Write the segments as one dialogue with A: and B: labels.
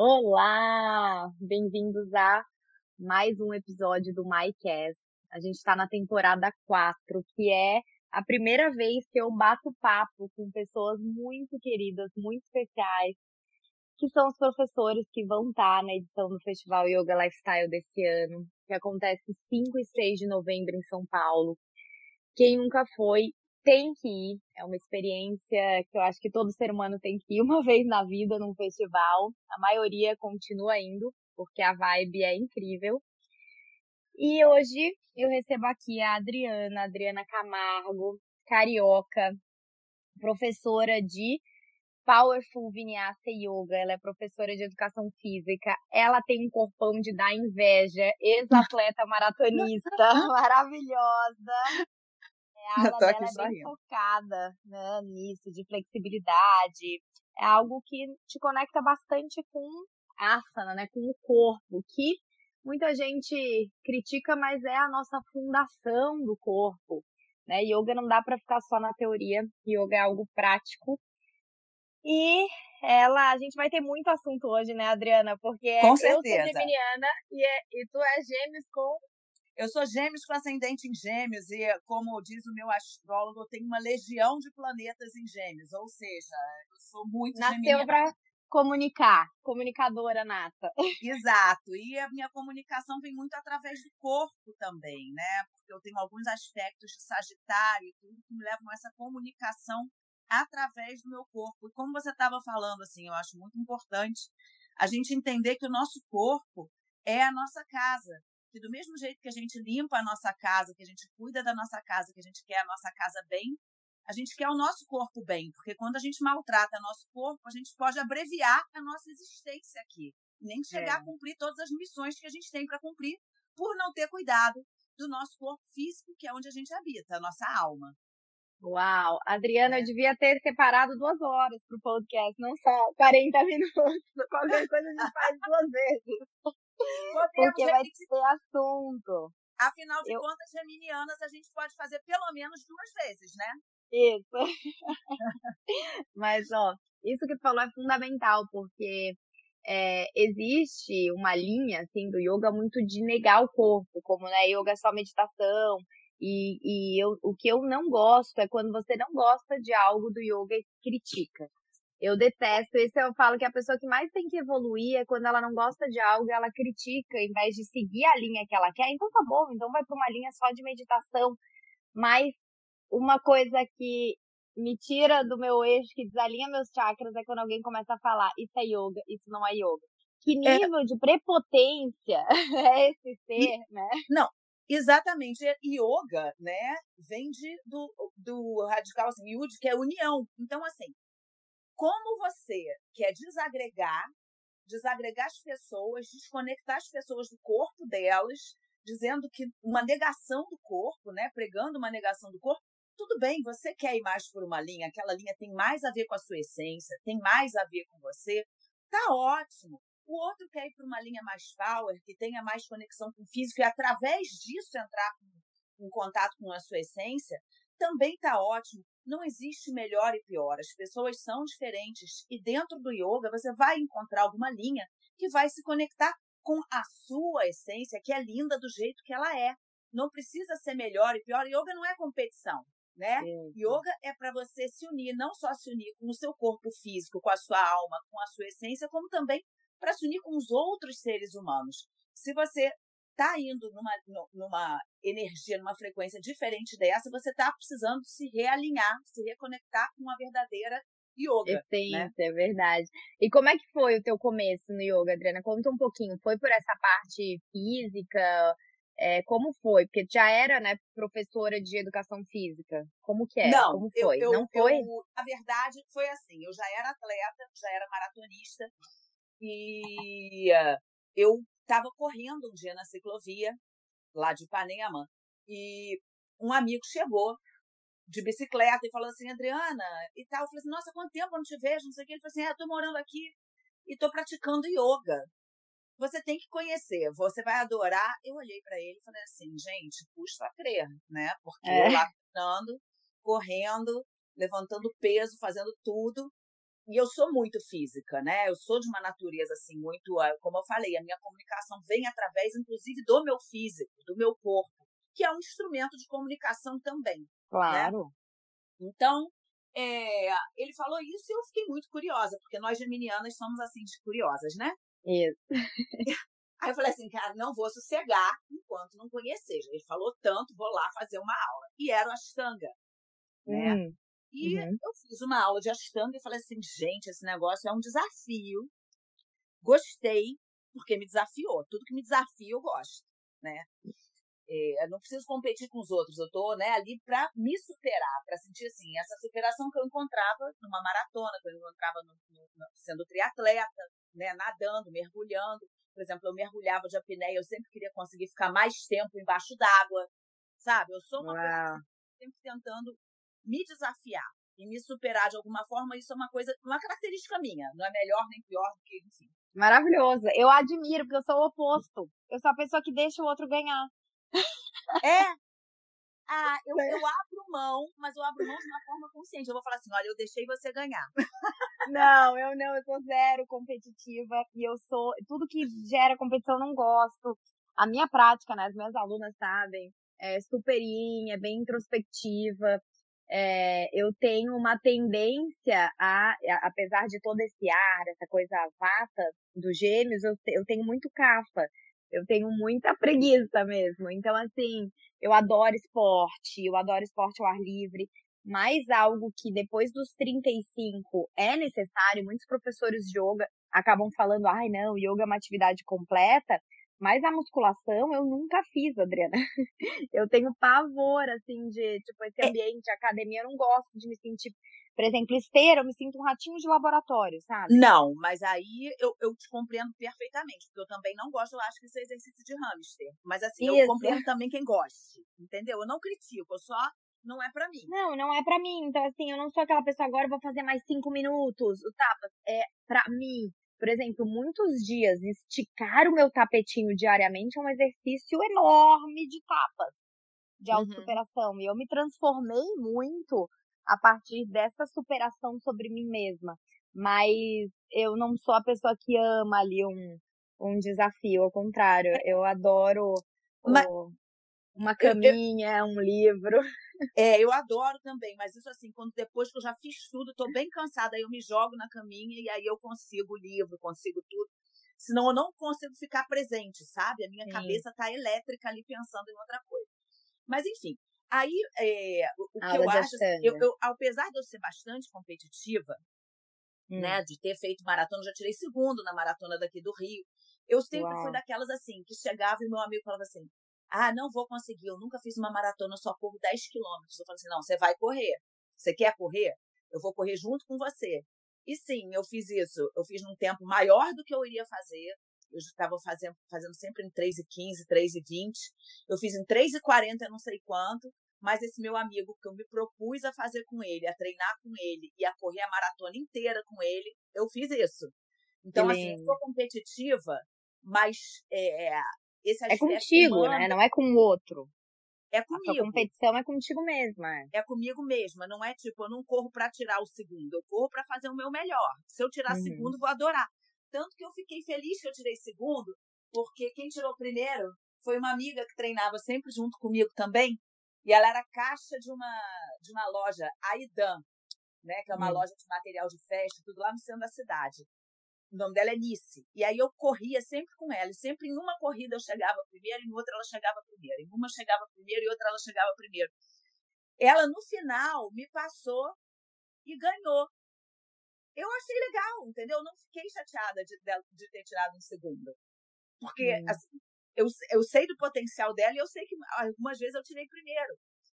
A: Olá! Bem-vindos a mais um episódio do MyCast. A gente está na temporada 4, que é a primeira vez que eu bato papo com pessoas muito queridas, muito especiais, que são os professores que vão estar tá na edição do Festival Yoga Lifestyle desse ano, que acontece 5 e 6 de novembro em São Paulo. Quem nunca foi, tem que ir. É uma experiência que eu acho que todo ser humano tem que ir uma vez na vida num festival. A maioria continua indo, porque a vibe é incrível. E hoje eu recebo aqui a Adriana, Adriana Camargo, carioca, professora de Powerful Vinyasa Yoga, ela é professora de educação física, ela tem um corpão de dar inveja, ex-atleta maratonista, maravilhosa. A aula dela é bem focada né, nisso, de flexibilidade. É algo que te conecta bastante com asana, né, com o corpo, que muita gente critica, mas é a nossa fundação do corpo. Né? Yoga não dá para ficar só na teoria, yoga é algo prático e ela, a gente vai ter muito assunto hoje, né, Adriana? Porque
B: com
A: eu
B: certeza.
A: sou geminiana e, é, e tu é gêmeos com...
B: Eu sou gêmeos com ascendente em gêmeos e, como diz o meu astrólogo, eu tenho uma legião de planetas em gêmeos. Ou seja, eu sou muito
A: Nasceu pra comunicar, comunicadora nata.
B: Exato. E a minha comunicação vem muito através do corpo também, né? Porque eu tenho alguns aspectos de Sagitário e tudo que me levam a essa comunicação através do meu corpo. E como você estava falando, assim, eu acho muito importante a gente entender que o nosso corpo é a nossa casa. Que do mesmo jeito que a gente limpa a nossa casa, que a gente cuida da nossa casa, que a gente quer a nossa casa bem, a gente quer o nosso corpo bem. Porque quando a gente maltrata nosso corpo, a gente pode abreviar a nossa existência aqui. Nem chegar é. a cumprir todas as missões que a gente tem para cumprir por não ter cuidado do nosso corpo físico, que é onde a gente habita, a nossa alma.
A: Uau! Adriana, eu é. devia ter separado duas horas para o podcast, não só 40 minutos. Qualquer coisa a gente faz duas vezes. Podemos Porque vai ter assunto.
B: Afinal de eu... contas, geminianas, a gente pode fazer pelo menos duas vezes, né?
A: Isso. Mas, ó, isso que tu falou é fundamental, porque é, existe uma linha, assim, do yoga muito de negar o corpo, como, né, yoga é só meditação, e, e eu, o que eu não gosto é quando você não gosta de algo do yoga e critica. Eu detesto, esse eu falo que a pessoa que mais tem que evoluir é quando ela não gosta de algo ela critica, em vez de seguir a linha que ela quer. Então tá bom, então vai para uma linha só de meditação. Mas uma coisa que me tira do meu eixo, que desalinha meus chakras, é quando alguém começa a falar, isso é yoga, isso não é yoga. Que é nível é... de prepotência é esse ser, né?
B: Não, Exatamente. Yoga, né, vem de, do, do radical assim, yud, que é união. Então, assim, como você quer desagregar, desagregar as pessoas, desconectar as pessoas do corpo delas, dizendo que uma negação do corpo, né, pregando uma negação do corpo, tudo bem, você quer ir mais por uma linha, aquela linha tem mais a ver com a sua essência, tem mais a ver com você, tá ótimo. O outro quer ir para uma linha mais power, que tenha mais conexão com o físico e através disso entrar em contato com a sua essência, também está ótimo. Não existe melhor e pior. As pessoas são diferentes e dentro do yoga você vai encontrar alguma linha que vai se conectar com a sua essência, que é linda do jeito que ela é. Não precisa ser melhor e pior. Yoga não é competição, né? Sim. Yoga é para você se unir, não só se unir com o seu corpo físico, com a sua alma, com a sua essência, como também para se unir com os outros seres humanos. Se você está indo numa, numa energia, numa frequência diferente dessa, você está precisando se realinhar, se reconectar com a verdadeira yoga.
A: Essência,
B: né?
A: é verdade. E como é que foi o teu começo no yoga, Adriana? Conta um pouquinho. Foi por essa parte física? É, como foi? Porque já era, né, professora de educação física. Como que é?
B: Não,
A: como foi?
B: Eu, eu,
A: Não foi?
B: Eu, a verdade foi assim, eu já era atleta, já era maratonista, e eu estava correndo um dia na ciclovia, lá de Ipanema, e um amigo chegou de bicicleta e falou assim, Adriana, e tal. Eu falei assim, nossa, quanto tempo eu não te vejo, não sei o que. Ele falou assim, é, eu tô morando aqui e tô praticando yoga. Você tem que conhecer, você vai adorar. Eu olhei para ele e falei assim, gente, custa a crer, né? Porque é. eu lá treinando, correndo, levantando peso, fazendo tudo e eu sou muito física, né? Eu sou de uma natureza assim muito, ah, como eu falei, a minha comunicação vem através, inclusive, do meu físico, do meu corpo, que é um instrumento de comunicação também. Né?
A: Claro.
B: Né? Então, é, ele falou isso e eu fiquei muito curiosa, porque nós geminianas somos assim de curiosas, né?
A: Isso.
B: Aí eu falei assim, cara, não vou sossegar enquanto não conhecer. Ele falou tanto, vou lá fazer uma aula. E era o Ashtanga, né? Hum. E uhum. eu fiz uma aula de Ashtanga e falei assim, gente, esse negócio é um desafio. Gostei, porque me desafiou. Tudo que me desafia eu gosto, né? É, eu não preciso competir com os outros, eu tô né, ali para me superar, para sentir assim, essa superação que eu encontrava numa maratona, que eu encontrava no, no, sendo triatleta, né, nadando, mergulhando. Por exemplo, eu mergulhava de apneia, eu sempre queria conseguir ficar mais tempo embaixo d'água, sabe? Eu sou uma Uau. pessoa sempre tentando me desafiar e me superar de alguma forma, isso é uma coisa, uma característica minha, não é melhor nem pior do que, enfim.
A: Maravilhoso. Eu admiro, porque eu sou o oposto. Eu sou a pessoa que deixa o outro ganhar.
B: É. Ah, eu, é. eu abro mão, mas eu abro mão de uma forma consciente. Eu vou falar assim: olha, eu deixei você ganhar.
A: Não, eu não, eu sou zero competitiva e eu sou. Tudo que gera competição eu não gosto. A minha prática, né? As minhas alunas sabem, é superinha, é bem introspectiva. É, eu tenho uma tendência a, apesar de todo esse ar, essa coisa vata dos gêmeos, eu, eu tenho muito cafa. Eu tenho muita preguiça mesmo. Então, assim, eu adoro esporte, eu adoro esporte ao ar livre, mas algo que depois dos 35 é necessário, muitos professores de yoga acabam falando, ai não, yoga é uma atividade completa, mas a musculação eu nunca fiz, Adriana. eu tenho pavor, assim, de, tipo, esse é ambiente, academia, eu não gosto de me sentir por exemplo, esteira, eu me sinto um ratinho de laboratório, sabe?
B: Não, mas aí eu, eu te compreendo perfeitamente, porque eu também não gosto, eu acho que isso é exercício de hamster. Mas assim, isso. eu compreendo também quem goste, entendeu? Eu não critico, eu só não é para mim.
A: Não, não é para mim. Então, assim, eu não sou aquela pessoa agora, vou fazer mais cinco minutos. O tapa é para mim. Por exemplo, muitos dias, esticar o meu tapetinho diariamente é um exercício enorme de tapas, de uhum. autossuperação. Uhum. E eu me transformei muito a partir dessa superação sobre mim mesma. Mas eu não sou a pessoa que ama ali um, um desafio, ao contrário, é. eu adoro mas, o, uma caminha, eu, um livro.
B: É, eu adoro também, mas isso assim, quando depois que eu já fiz tudo, tô bem cansada, aí eu me jogo na caminha e aí eu consigo o livro, consigo tudo. Senão eu não consigo ficar presente, sabe? A minha Sim. cabeça tá elétrica ali pensando em outra coisa. Mas enfim, Aí, é, o, que eu acho, assim, eu, eu, apesar de eu ser bastante competitiva, hum. né, de ter feito maratona, já tirei segundo na maratona daqui do Rio, eu sempre Uau. fui daquelas assim, que chegava e meu amigo falava assim, ah, não vou conseguir, eu nunca fiz uma maratona, só corro 10 quilômetros. Eu falei assim, não, você vai correr. Você quer correr? Eu vou correr junto com você. E sim, eu fiz isso. Eu fiz num tempo maior do que eu iria fazer. Eu estava fazendo, fazendo sempre em 3,15, 3,20. Eu fiz em 3,40, não sei quanto. Mas esse meu amigo, que eu me propus a fazer com ele, a treinar com ele e a correr a maratona inteira com ele, eu fiz isso. Então, assim, eu sou competitiva, mas é, esse
A: É contigo, né? Não é com o outro.
B: É comigo.
A: A competição é contigo mesma.
B: É comigo mesma. Não é tipo, eu não corro para tirar o segundo, eu corro para fazer o meu melhor. Se eu tirar uhum. segundo, vou adorar. Tanto que eu fiquei feliz que eu tirei segundo, porque quem tirou primeiro foi uma amiga que treinava sempre junto comigo também. E ela era caixa de uma, de uma loja, Aidan, né? Que é uma hum. loja de material de festa, tudo lá no centro da cidade. O nome dela é Nice. E aí eu corria sempre com ela. E sempre em uma corrida eu chegava primeiro, em outra ela chegava primeiro. Em uma chegava primeiro e outra ela chegava primeiro. Ela, no final, me passou e ganhou. Eu achei legal, entendeu? Eu não fiquei chateada de, de, ter tirado um segundo. Porque, hum. assim, eu, eu sei do potencial dela e eu sei que algumas vezes eu tirei primeiro.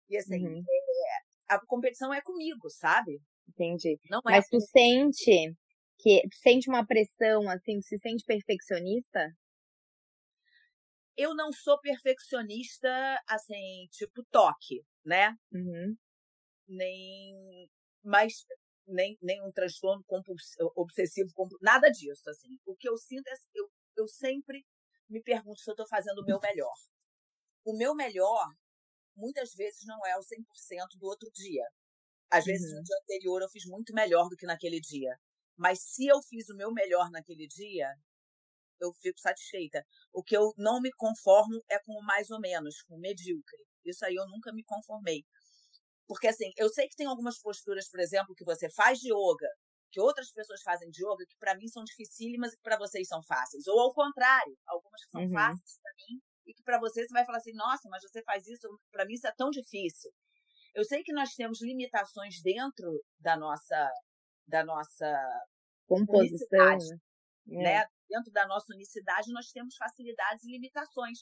B: E assim, uhum. é, a competição é comigo, sabe?
A: Entendi. Não é Mas tu sente que sente uma pressão, assim, se sente perfeccionista?
B: Eu não sou perfeccionista, assim, tipo toque, né?
A: Uhum.
B: Nem. Mas nem, nem um transtorno obsessivo, nada disso, assim. O que eu sinto é eu, eu sempre me pergunto se eu estou fazendo o meu melhor. O meu melhor, muitas vezes, não é o 100% do outro dia. Às vezes, uhum. no dia anterior, eu fiz muito melhor do que naquele dia. Mas se eu fiz o meu melhor naquele dia, eu fico satisfeita. O que eu não me conformo é com o mais ou menos, com o medíocre. Isso aí eu nunca me conformei. Porque, assim, eu sei que tem algumas posturas, por exemplo, que você faz de yoga, que outras pessoas fazem de yoga, que para mim são dificílimas e que para vocês são fáceis. Ou ao contrário, algumas que são uhum. fáceis para mim e que para você você vai falar assim: nossa, mas você faz isso, para mim isso é tão difícil. Eu sei que nós temos limitações dentro da nossa da nossa
A: composição,
B: né? né? Dentro da nossa unicidade nós temos facilidades e limitações.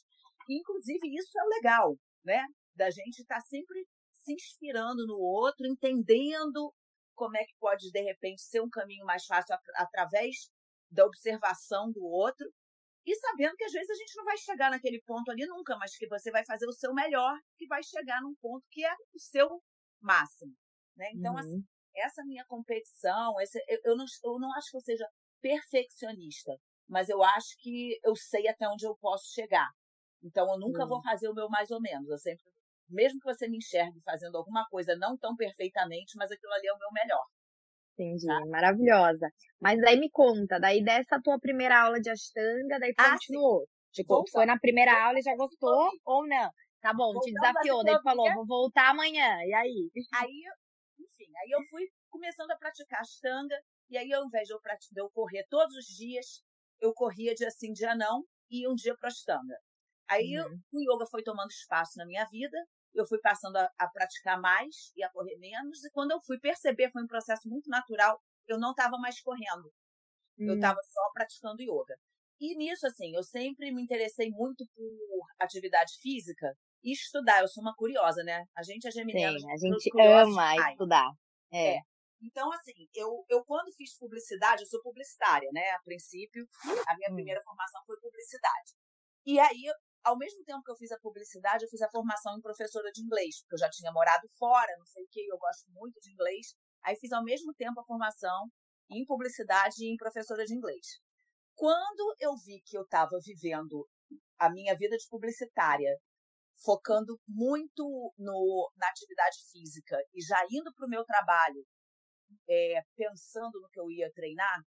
B: Inclusive isso é legal, né? Da gente estar tá sempre se inspirando no outro, entendendo como é que pode de repente ser um caminho mais fácil através da observação do outro e sabendo que às vezes a gente não vai chegar naquele ponto ali nunca, mas que você vai fazer o seu melhor, que vai chegar num ponto que é o seu máximo. Né? Então, assim, uhum. assim, essa minha competição, esse, eu, eu, não, eu não acho que eu seja perfeccionista, mas eu acho que eu sei até onde eu posso chegar. Então, eu nunca uhum. vou fazer o meu mais ou menos. Eu sempre, mesmo que você me enxergue fazendo alguma coisa não tão perfeitamente, mas aquilo ali é o meu melhor.
A: Entendi, tá? maravilhosa. Mas aí me conta, daí dessa tua primeira aula de Ashtanga, daí tu ah, continuou. Sim. Tipo, Volta. foi na primeira Volta. aula e já gostou ou não? Tá bom, te desafiou, daí falou, vou voltar amanhã, e aí?
B: Aí, aí eu fui começando a praticar Ashtanga, e aí ao invés de eu, de eu correr todos os dias, eu corria dia sim, dia não, e um dia para Ashtanga. Aí uhum. o yoga foi tomando espaço na minha vida, eu fui passando a, a, praticar mais e a correr menos, e quando eu fui perceber, foi um processo muito natural, eu não estava mais correndo. Hum. Eu estava só praticando yoga. E nisso, assim, eu sempre me interessei muito por atividade física e estudar. Eu sou uma curiosa, né? A gente é geminiana.
A: Sim, a gente ama estudar. É. é.
B: Então, assim, eu, eu quando fiz publicidade, eu sou publicitária, né? A princípio, a minha hum. primeira formação foi publicidade. E aí, ao mesmo tempo que eu fiz a publicidade, eu fiz a formação em professora de inglês, porque eu já tinha morado fora, não sei o que, eu gosto muito de inglês. Aí fiz ao mesmo tempo a formação em publicidade e em professora de inglês. Quando eu vi que eu estava vivendo a minha vida de publicitária, focando muito no, na atividade física e já indo para o meu trabalho, é, pensando no que eu ia treinar,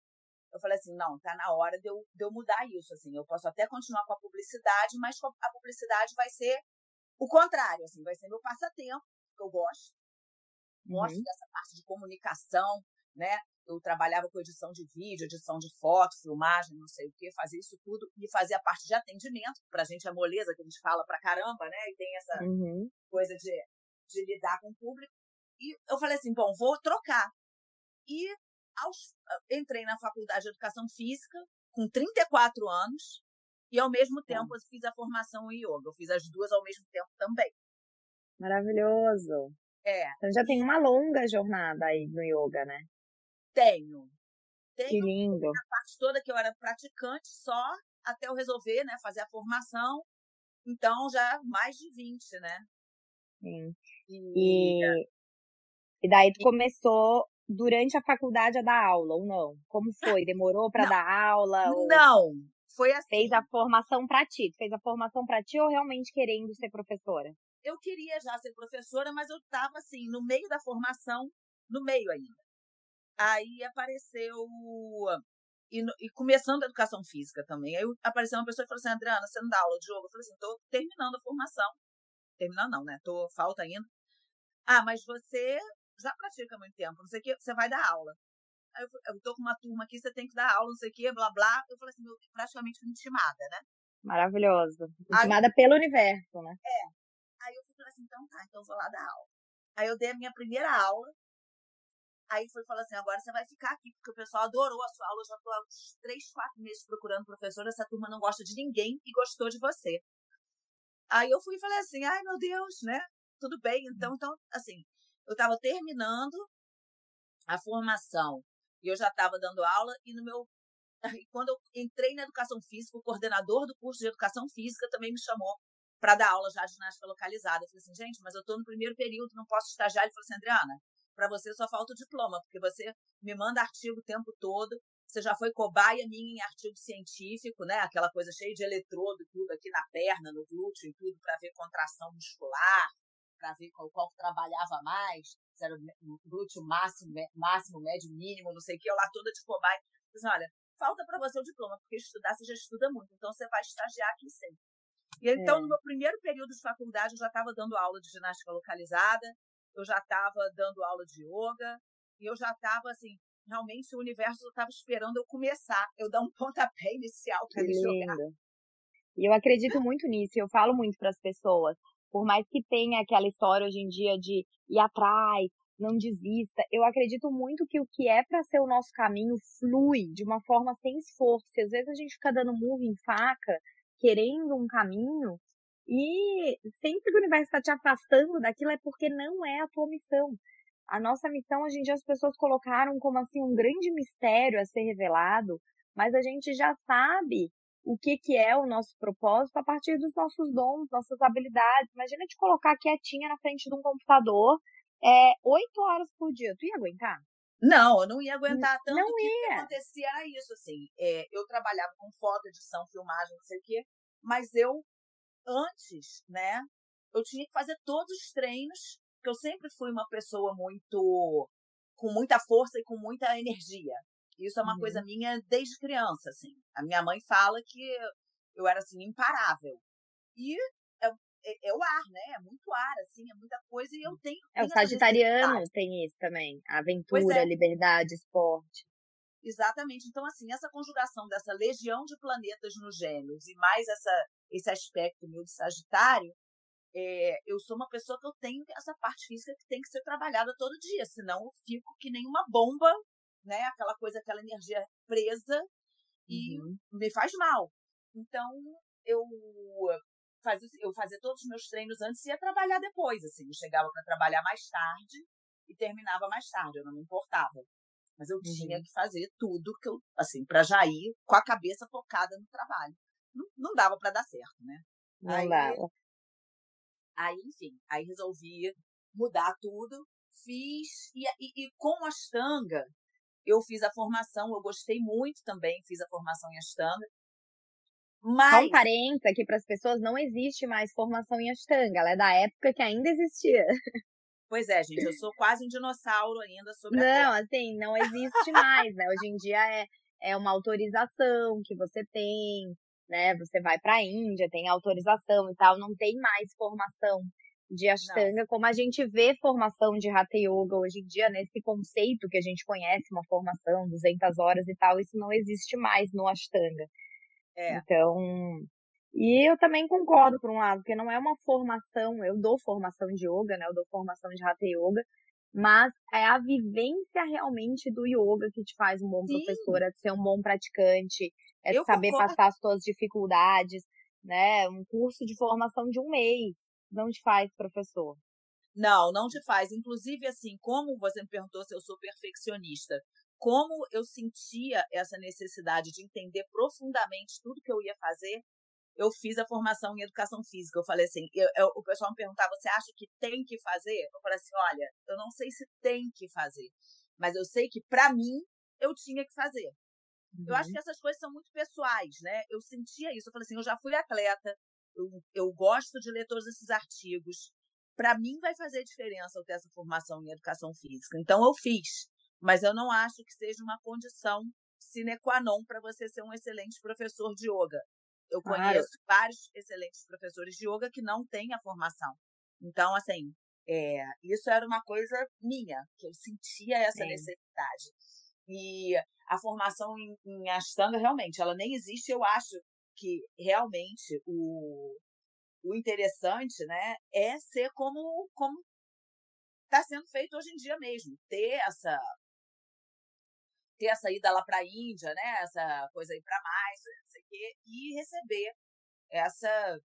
B: eu falei assim, não, tá na hora de eu, de eu mudar isso, assim, eu posso até continuar com a publicidade, mas a publicidade vai ser o contrário, assim, vai ser meu passatempo, que eu gosto, gosto uhum. dessa parte de comunicação, né, eu trabalhava com edição de vídeo, edição de foto, filmagem, não sei o que, fazia isso tudo e fazia a parte de atendimento, pra gente é moleza, que a gente fala pra caramba, né, e tem essa uhum. coisa de, de lidar com o público, e eu falei assim, bom, vou trocar, e aos, entrei na faculdade de educação física com 34 anos e ao mesmo tempo eu fiz a formação em yoga. Eu fiz as duas ao mesmo tempo também.
A: Maravilhoso.
B: É.
A: Então já tem uma longa jornada aí no yoga, né?
B: Tenho. Tenho
A: que lindo.
B: A parte toda que eu era praticante só até eu resolver, né, fazer a formação. Então já mais de 20, né?
A: Sim. E, e, e daí tu começou durante a faculdade a dar aula ou não? Como foi? Demorou para dar aula?
B: Não, foi assim.
A: Fez a formação para ti? Fez a formação para ti ou realmente querendo ser professora?
B: Eu queria já ser professora, mas eu estava assim, no meio da formação, no meio ainda. Aí apareceu e, e, começando a educação física também. Aí apareceu uma pessoa e falou assim: Adriana, você não dá aula de yoga? Eu falei assim: estou terminando a formação. Terminando, não, né? Tô, falta ainda. Ah, mas você já pratica há muito tempo, não sei o que, você vai dar aula. Aí eu, eu tô com uma turma aqui, você tem que dar aula, não sei o que, blá blá. Eu falei assim, meu, praticamente intimada, né?
A: Maravilhosa. Intimada aí, pelo universo, né?
B: É. Aí eu falei assim, então tá, então eu vou lá dar aula. Aí eu dei a minha primeira aula. Aí foi falar assim, agora você vai ficar aqui, porque o pessoal adorou a sua aula. Eu já tô há uns três, quatro meses procurando professor. Essa turma não gosta de ninguém e gostou de você. Aí eu fui e falei assim, ai meu Deus, né? Tudo bem, então, então, assim, eu estava terminando a formação e eu já estava dando aula e no meu quando eu entrei na educação física, o coordenador do curso de educação física também me chamou para dar aula já de ginástica localizada. Eu falei assim, gente, mas eu estou no primeiro período, não posso estagiar. Ele falou assim, Adriana, para você só falta o diploma, porque você me manda artigo o tempo todo, você já foi cobaia minha em artigo científico, né? Aquela coisa cheia de eletrodo, tudo aqui na perna, no glúteo e tudo, para ver contração muscular, para ver qual, qual trabalhava mais, se era glúteo máximo, máximo, médio, mínimo, não sei o que, eu lá toda de cobaia. Assim, olha, falta para você o diploma, porque estudar você já estuda muito, então você vai estagiar aqui sempre. E então, é. no meu primeiro período de faculdade, eu já estava dando aula de ginástica localizada, eu já estava dando aula de yoga, e eu já estava, assim, realmente o universo estava esperando eu começar, eu dar um pontapé inicial para ele jogar.
A: E eu acredito muito nisso, eu falo muito para as pessoas. Por mais que tenha aquela história hoje em dia de ir atrás, não desista, eu acredito muito que o que é para ser o nosso caminho flui de uma forma sem esforço. E às vezes a gente fica dando murro em faca, querendo um caminho, e sempre que o universo está te afastando daquilo é porque não é a tua missão. A nossa missão, hoje em dia, as pessoas colocaram como assim um grande mistério a ser revelado, mas a gente já sabe o que, que é o nosso propósito a partir dos nossos dons, nossas habilidades. Imagina te colocar quietinha na frente de um computador é, oito horas por dia. Tu ia aguentar?
B: Não, eu não ia aguentar tanto não que ia. que acontecia era isso, assim. É, eu trabalhava com foto, edição, filmagem, não sei o quê, mas eu, antes, né, eu tinha que fazer todos os treinos, porque eu sempre fui uma pessoa muito, com muita força e com muita energia. Isso é uma uhum. coisa minha desde criança, assim. A minha mãe fala que eu era, assim, imparável. E é, é, é, o ar, né? É muito ar, assim, é muita coisa e eu tenho.
A: É, o sagitariano tem isso também. Aventura, é. liberdade, esporte.
B: Exatamente. Então, assim, essa conjugação dessa legião de planetas nos gêmeos e mais essa, esse aspecto meu de Sagitário, é, eu sou uma pessoa que eu tenho essa parte física que tem que ser trabalhada todo dia, senão eu fico que nem uma bomba né? Aquela coisa, aquela energia presa e uhum. me faz mal. Então, eu fazia, eu fazia todos os meus treinos antes e ia trabalhar depois, assim. Eu chegava para trabalhar mais tarde e terminava mais tarde, eu não me importava. Mas eu uhum. tinha que fazer tudo que eu, assim, para já ir com a cabeça focada no trabalho. Não, não dava para dar certo, né?
A: Não aí, dava.
B: Aí, enfim, aí resolvi mudar tudo, fiz, e, e, e com a Ashtanga, eu fiz a formação, eu gostei muito também, fiz a formação em Ashtanga.
A: Mas... Só um parênteses aqui para as pessoas, não existe mais formação em Ashtanga, ela é da época que ainda existia.
B: Pois é, gente, eu sou quase um dinossauro ainda sobre
A: Não, assim, não existe mais, né? Hoje em dia é, é uma autorização que você tem, né? Você vai para a Índia, tem autorização e tal, não tem mais formação de Ashtanga, Não. como a gente vê formação de Hatha Yoga hoje em dia, nesse conceito que a gente conhece, uma formação, 200 horas e tal, isso não existe mais no Ashtanga. É. Então, e eu também concordo por um lado, porque não é uma formação, eu dou formação de yoga, né, eu dou formação de Hatha Yoga, mas é a vivência realmente do yoga que te faz um bom Sim. professor, é de ser um bom praticante, é de saber concordo. passar as suas dificuldades, né, um curso de formação de um mês, não te faz professor.
B: Não, não te faz. Inclusive, assim, como você me perguntou se eu sou perfeccionista, como eu sentia essa necessidade de entender profundamente tudo que eu ia fazer, eu fiz a formação em educação física. Eu falei assim, eu, eu, o pessoal me perguntava, você acha que tem que fazer? Eu falei assim, olha, eu não sei se tem que fazer, mas eu sei que para mim eu tinha que fazer. Uhum. Eu acho uhum. que essas coisas são muito pessoais, né? Eu sentia isso. Eu falei assim, eu já fui atleta, eu, eu gosto de ler todos esses artigos. Para mim vai fazer diferença eu ter essa formação em educação física. Então eu fiz, mas eu não acho que seja uma condição sine qua non para você ser um excelente professor de yoga. Eu conheço vários excelentes professores de yoga que não têm a formação. Então, assim, é, isso era uma coisa minha, que eu sentia essa Sim. necessidade. E a formação em, em Ashtanga, realmente, ela nem existe, eu acho, que realmente o, o interessante, né, é ser como como está sendo feito hoje em dia mesmo, ter essa ter essa ida lá para a Índia, né, essa coisa aí para mais, quê, e receber essa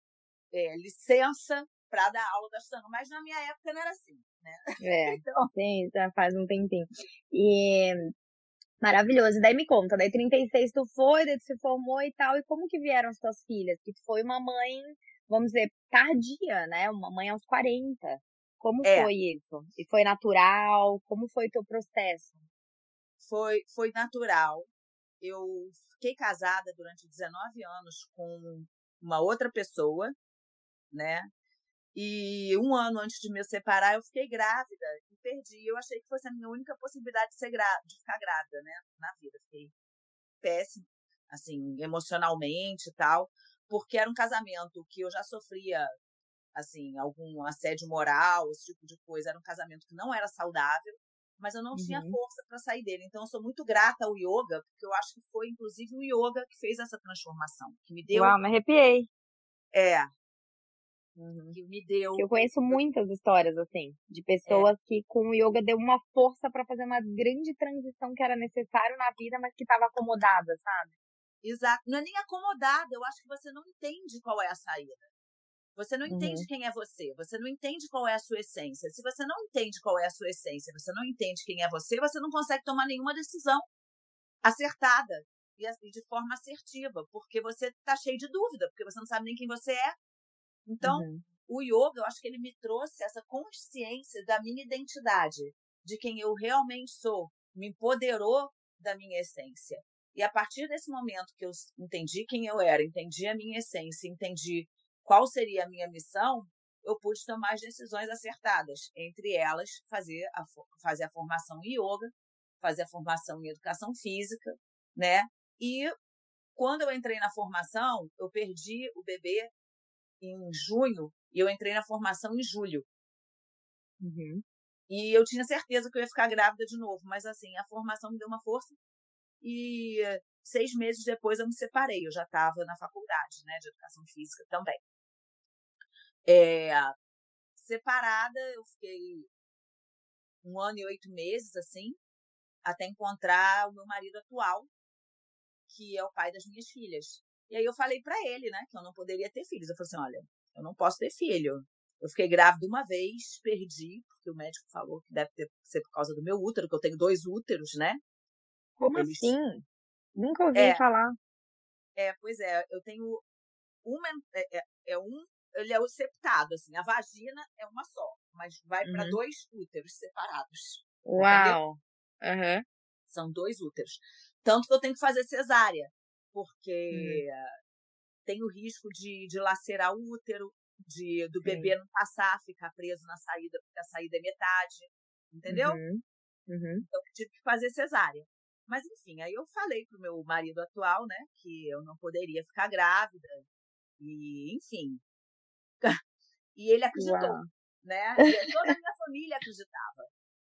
B: é, licença para dar aula da Ashtanga, mas na minha época não era assim, né?
A: É, então... sim, já faz um tempinho. E Maravilhoso. E daí me conta, daí 36 tu foi, daí tu se formou e tal, e como que vieram as tuas filhas? Que tu foi uma mãe, vamos dizer, tardia, né? Uma mãe aos 40. Como é. foi isso? E foi natural? Como foi o teu processo?
B: Foi, foi natural. Eu fiquei casada durante 19 anos com uma outra pessoa, né? E um ano antes de me separar, eu fiquei grávida e perdi. Eu achei que fosse a minha única possibilidade de, ser de ficar grávida, né? Na vida. Fiquei péssima, assim, emocionalmente e tal, porque era um casamento que eu já sofria, assim, algum assédio moral, esse tipo de coisa. Era um casamento que não era saudável, mas eu não uhum. tinha força para sair dele. Então, eu sou muito grata ao yoga, porque eu acho que foi, inclusive, o yoga que fez essa transformação, que me deu.
A: Uau, me arrepiei.
B: É, Uhum. que me deu.
A: Eu conheço muitas histórias assim, de é. pessoas é. que com o yoga deu uma força para fazer uma grande transição que era necessário na vida, mas que estava acomodada, sabe?
B: Exato. Não é nem acomodada, eu acho que você não entende qual é a saída. Você não entende uhum. quem é você, você não entende qual é a sua essência. Se você não entende qual é a sua essência, você não entende quem é você, você não consegue tomar nenhuma decisão acertada e de forma assertiva, porque você está cheio de dúvida, porque você não sabe nem quem você é, então, uhum. o yoga, eu acho que ele me trouxe essa consciência da minha identidade, de quem eu realmente sou, me empoderou da minha essência. E a partir desse momento que eu entendi quem eu era, entendi a minha essência, entendi qual seria a minha missão, eu pude tomar as decisões acertadas. Entre elas, fazer a, fazer a formação em yoga, fazer a formação em educação física, né? E quando eu entrei na formação, eu perdi o bebê em junho e eu entrei na formação em julho.
A: Uhum.
B: E eu tinha certeza que eu ia ficar grávida de novo, mas assim, a formação me deu uma força. E seis meses depois eu me separei, eu já estava na faculdade, né, de educação física também. É, separada, eu fiquei um ano e oito meses, assim, até encontrar o meu marido atual, que é o pai das minhas filhas. E aí eu falei para ele, né, que eu não poderia ter filhos. Eu falei assim, olha, eu não posso ter filho. Eu fiquei grávida uma vez, perdi, porque o médico falou que deve ter, ser por causa do meu útero, que eu tenho dois úteros, né?
A: Como Eles... assim? Nunca ouvi é, falar.
B: É, pois é, eu tenho uma é, é, é, um, ele é o septado, assim, a vagina é uma só, mas vai uhum. para dois úteros separados.
A: Uau. Uhum.
B: São dois úteros. Tanto que eu tenho que fazer cesárea porque hum. tem o risco de, de lacerar o útero, de do bebê não passar, ficar preso na saída, porque a saída é metade, entendeu?
A: Uhum. Uhum.
B: Então eu tive que fazer cesárea. Mas enfim, aí eu falei pro meu marido atual, né, que eu não poderia ficar grávida. E, enfim. E ele acreditou, Uau. né? E toda a minha família acreditava.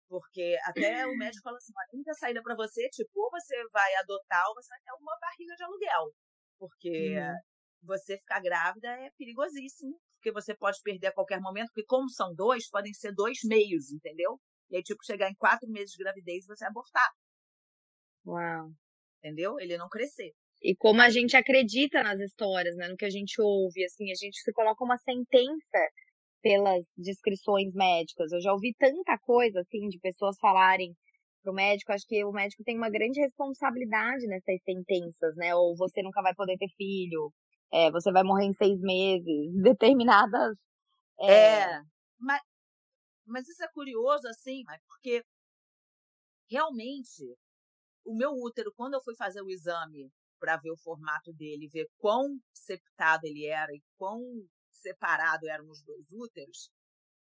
B: Porque até o médico fala assim: a única saída para você, tipo, ou você vai adotar ou você vai ter uma barriga de aluguel. Porque uhum. você ficar grávida é perigosíssimo, porque você pode perder a qualquer momento, porque como são dois, podem ser dois meios, entendeu? E aí, tipo, chegar em quatro meses de gravidez e você abortar.
A: Uau.
B: Entendeu? Ele não crescer.
A: E como a gente acredita nas histórias, né? No que a gente ouve, assim, a gente se coloca uma sentença pelas descrições médicas. Eu já ouvi tanta coisa, assim, de pessoas falarem pro médico, acho que o médico tem uma grande responsabilidade nessas sentenças, né? Ou você nunca vai poder ter filho, é, você vai morrer em seis meses, determinadas.
B: É, é mas, mas isso é curioso, assim, porque realmente o meu útero, quando eu fui fazer o exame para ver o formato dele, ver quão septado ele era e quão separado eram os dois úteros,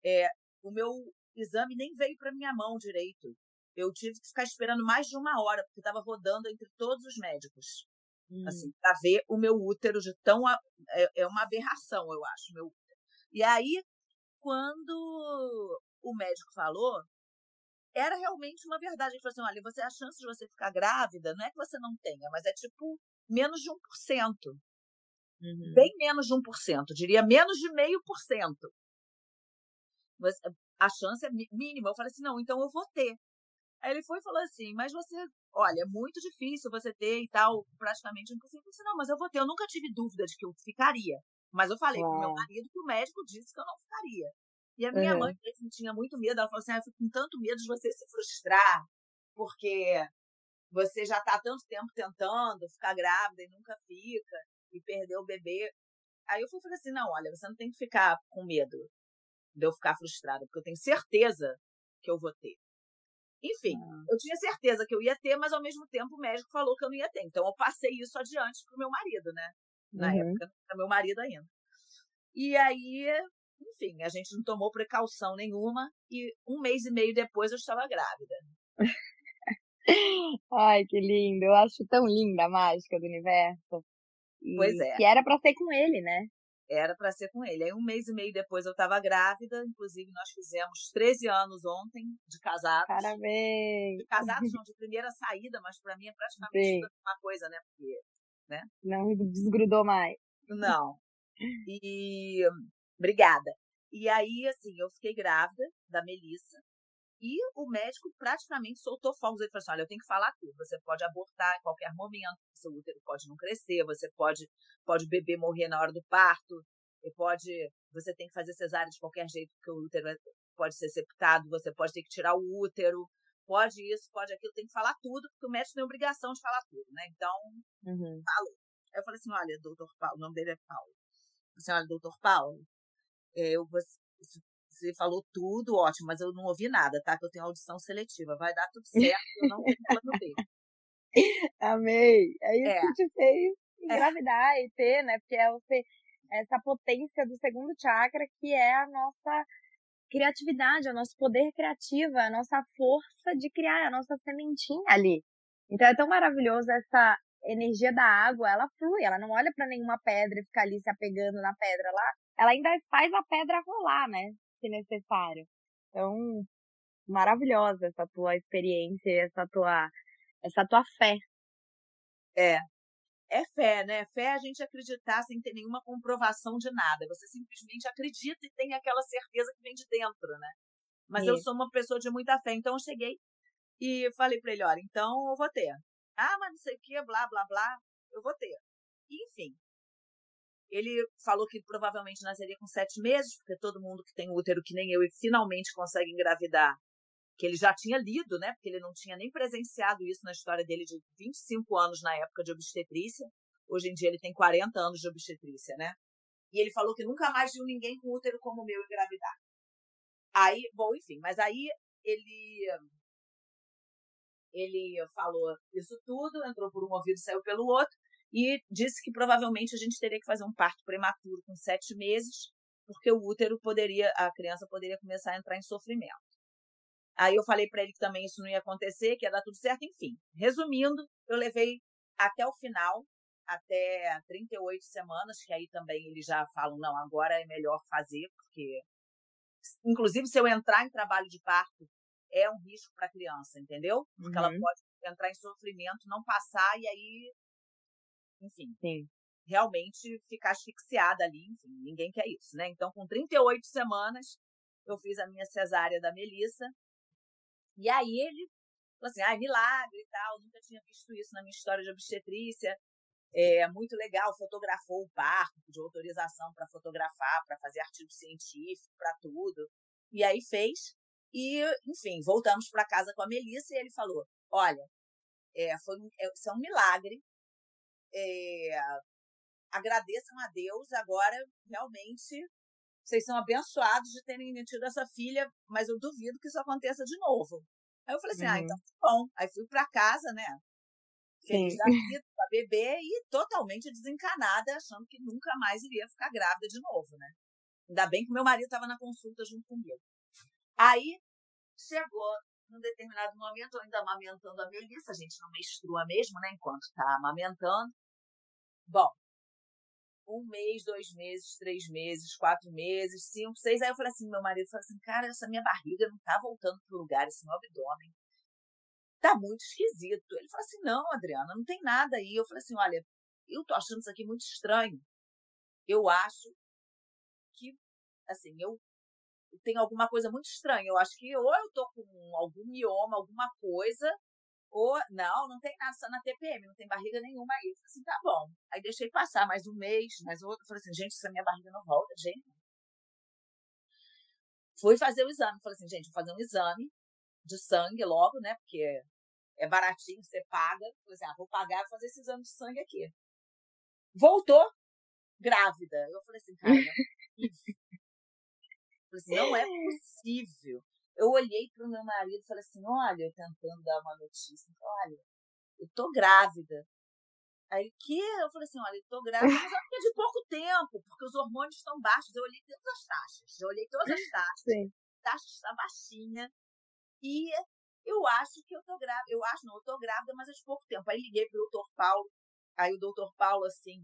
B: é, o meu exame nem veio para minha mão direito. Eu tive que ficar esperando mais de uma hora, porque estava rodando entre todos os médicos. Hum. Assim, para ver o meu útero de tão. É, é uma aberração, eu acho, meu útero. E aí, quando o médico falou, era realmente uma verdade. Ele falou assim: olha, você, a chance de você ficar grávida não é que você não tenha, mas é tipo menos de 1%. Uhum. Bem menos de 1%, diria menos de meio por cento. Mas a chance é mínima. Eu falei assim, não, então eu vou ter. Aí ele foi e falou assim, mas você, olha, é muito difícil você ter e tal, praticamente impossível. Eu falei assim, não, mas eu vou ter. Eu nunca tive dúvida de que eu ficaria. Mas eu falei Uau. pro meu marido que o médico disse que eu não ficaria. E a minha uhum. mãe tinha muito medo. Ela falou assim, ah, eu fico com tanto medo de você se frustrar, porque você já está há tanto tempo tentando ficar grávida e nunca fica e perder o bebê. Aí eu fui falei assim, não, olha, você não tem que ficar com medo de eu ficar frustrada, porque eu tenho certeza que eu vou ter. Enfim, ah. eu tinha certeza que eu ia ter, mas ao mesmo tempo o médico falou que eu não ia ter. Então eu passei isso adiante pro meu marido, né? Na uhum. época, para meu marido ainda. E aí enfim, a gente não tomou precaução nenhuma e um mês e meio depois eu estava grávida.
A: Ai, que lindo. Eu acho tão linda a mágica do universo. E
B: pois é.
A: Que era para ser com ele, né?
B: Era para ser com ele. Aí um mês e meio depois eu estava grávida, inclusive nós fizemos 13 anos ontem de casados.
A: Parabéns!
B: De casados não, de primeira saída, mas para mim é praticamente uma coisa, né? Porque, né?
A: Não desgrudou mais.
B: Não. E obrigada. E aí, assim, eu fiquei grávida da Melissa. E o médico praticamente soltou fogos. Ele falou assim: olha, eu tenho que falar tudo. Você pode abortar em qualquer momento, seu útero pode não crescer, você pode, pode o bebê morrer na hora do parto, e pode, você tem que fazer cesárea de qualquer jeito, porque o útero é, pode ser septado, você pode ter que tirar o útero, pode isso, pode aquilo, tem que falar tudo, porque o médico tem obrigação de falar tudo, né? Então,
A: uhum.
B: falou. Aí eu falei assim: olha, doutor Paulo, o nome dele é Paulo. Eu falei assim: olha, doutor Paulo, é, eu, você, falou tudo, ótimo, mas eu não ouvi nada, tá? Que eu tenho audição seletiva. Vai dar tudo certo, eu não tenho plano B.
A: Amei. É isso é. que te fez é. engravidar é. e ter, né? Porque é você, essa potência do segundo chakra que é a nossa criatividade, o nosso poder criativo, a nossa força de criar, a nossa sementinha ali. Então é tão maravilhoso essa energia da água, ela flui, ela não olha para nenhuma pedra e fica ali se apegando na pedra lá. Ela ainda faz a pedra rolar, né? Se necessário. Então, maravilhosa essa tua experiência, essa tua, essa tua fé.
B: É. É fé, né? Fé é a gente acreditar sem ter nenhuma comprovação de nada. Você simplesmente acredita e tem aquela certeza que vem de dentro, né? Mas Isso. eu sou uma pessoa de muita fé, então eu cheguei e falei para ele, olha, então eu vou ter. Ah, mas não sei o que, blá, blá, blá, eu vou ter. enfim, ele falou que provavelmente nasceria com sete meses, porque todo mundo que tem útero, que nem eu, e finalmente consegue engravidar, que ele já tinha lido, né? Porque ele não tinha nem presenciado isso na história dele de 25 anos na época de obstetrícia. Hoje em dia ele tem 40 anos de obstetrícia, né? E ele falou que nunca mais viu ninguém com útero como o meu engravidar. Aí, bom, enfim, mas aí ele ele falou isso tudo, entrou por um ouvido e saiu pelo outro e disse que provavelmente a gente teria que fazer um parto prematuro com sete meses, porque o útero poderia, a criança poderia começar a entrar em sofrimento. Aí eu falei para ele que também isso não ia acontecer, que ia dar tudo certo, enfim. Resumindo, eu levei até o final, até 38 semanas, que aí também eles já falam, não, agora é melhor fazer, porque inclusive se eu entrar em trabalho de parto, é um risco para a criança, entendeu? Porque uhum. ela pode entrar em sofrimento, não passar e aí enfim,
A: Sim.
B: realmente ficar asfixiada ali, enfim, ninguém quer isso, né? Então, com 38 semanas, eu fiz a minha cesárea da Melissa. E aí ele falou assim, ah, milagre e tal, nunca tinha visto isso na minha história de obstetrícia. É muito legal, fotografou o parto, pediu autorização para fotografar, para fazer artigo científico, para tudo. E aí fez. E, enfim, voltamos para casa com a Melissa e ele falou: Olha, é, foi um, é, isso é um milagre, é, agradeçam a Deus, agora realmente vocês são abençoados de terem tido essa filha, mas eu duvido que isso aconteça de novo. Aí eu falei assim, uhum. ah, então tá bom. Aí fui para casa, né? Feliz da vida, pra beber e totalmente desencanada, achando que nunca mais iria ficar grávida de novo, né? Ainda bem que meu marido estava na consulta junto comigo. Aí chegou num determinado momento, ainda amamentando a Melissa, a gente não menstrua mesmo, né? Enquanto tá amamentando. Bom, um mês, dois meses, três meses, quatro meses, cinco, seis. Aí eu falei assim, meu marido falou assim, cara, essa minha barriga não tá voltando pro lugar, esse meu abdômen. Tá muito esquisito. Ele falou assim, não, Adriana, não tem nada aí. Eu falei assim, olha, eu tô achando isso aqui muito estranho. Eu acho que, assim, eu tem alguma coisa muito estranha. Eu acho que ou eu tô com algum mioma, alguma coisa, ou, não, não tem nada, só na TPM, não tem barriga nenhuma aí. Eu falei assim, tá bom. Aí deixei passar mais um mês, mais outro. Falei assim, gente, essa minha barriga não volta, gente. Fui fazer o exame. Falei assim, gente, vou fazer um exame de sangue logo, né? Porque é baratinho, você paga. Falei assim, ah, vou pagar e fazer esse exame de sangue aqui. Voltou grávida. Eu falei assim, cara, Falei assim, não é possível. Eu olhei para o meu marido e falei assim, olha, tentando dar uma notícia, olha, eu tô grávida. Aí que? Eu falei assim, olha, eu tô grávida, mas é de pouco tempo, porque os hormônios estão baixos. Eu olhei todas as taxas, eu olhei todas as taxas.
A: Sim.
B: A taxa está baixinha. E eu acho que eu tô grávida. Eu acho, não, eu tô grávida, mas é de pouco tempo. Aí liguei pro doutor Paulo. Aí o doutor Paulo, assim.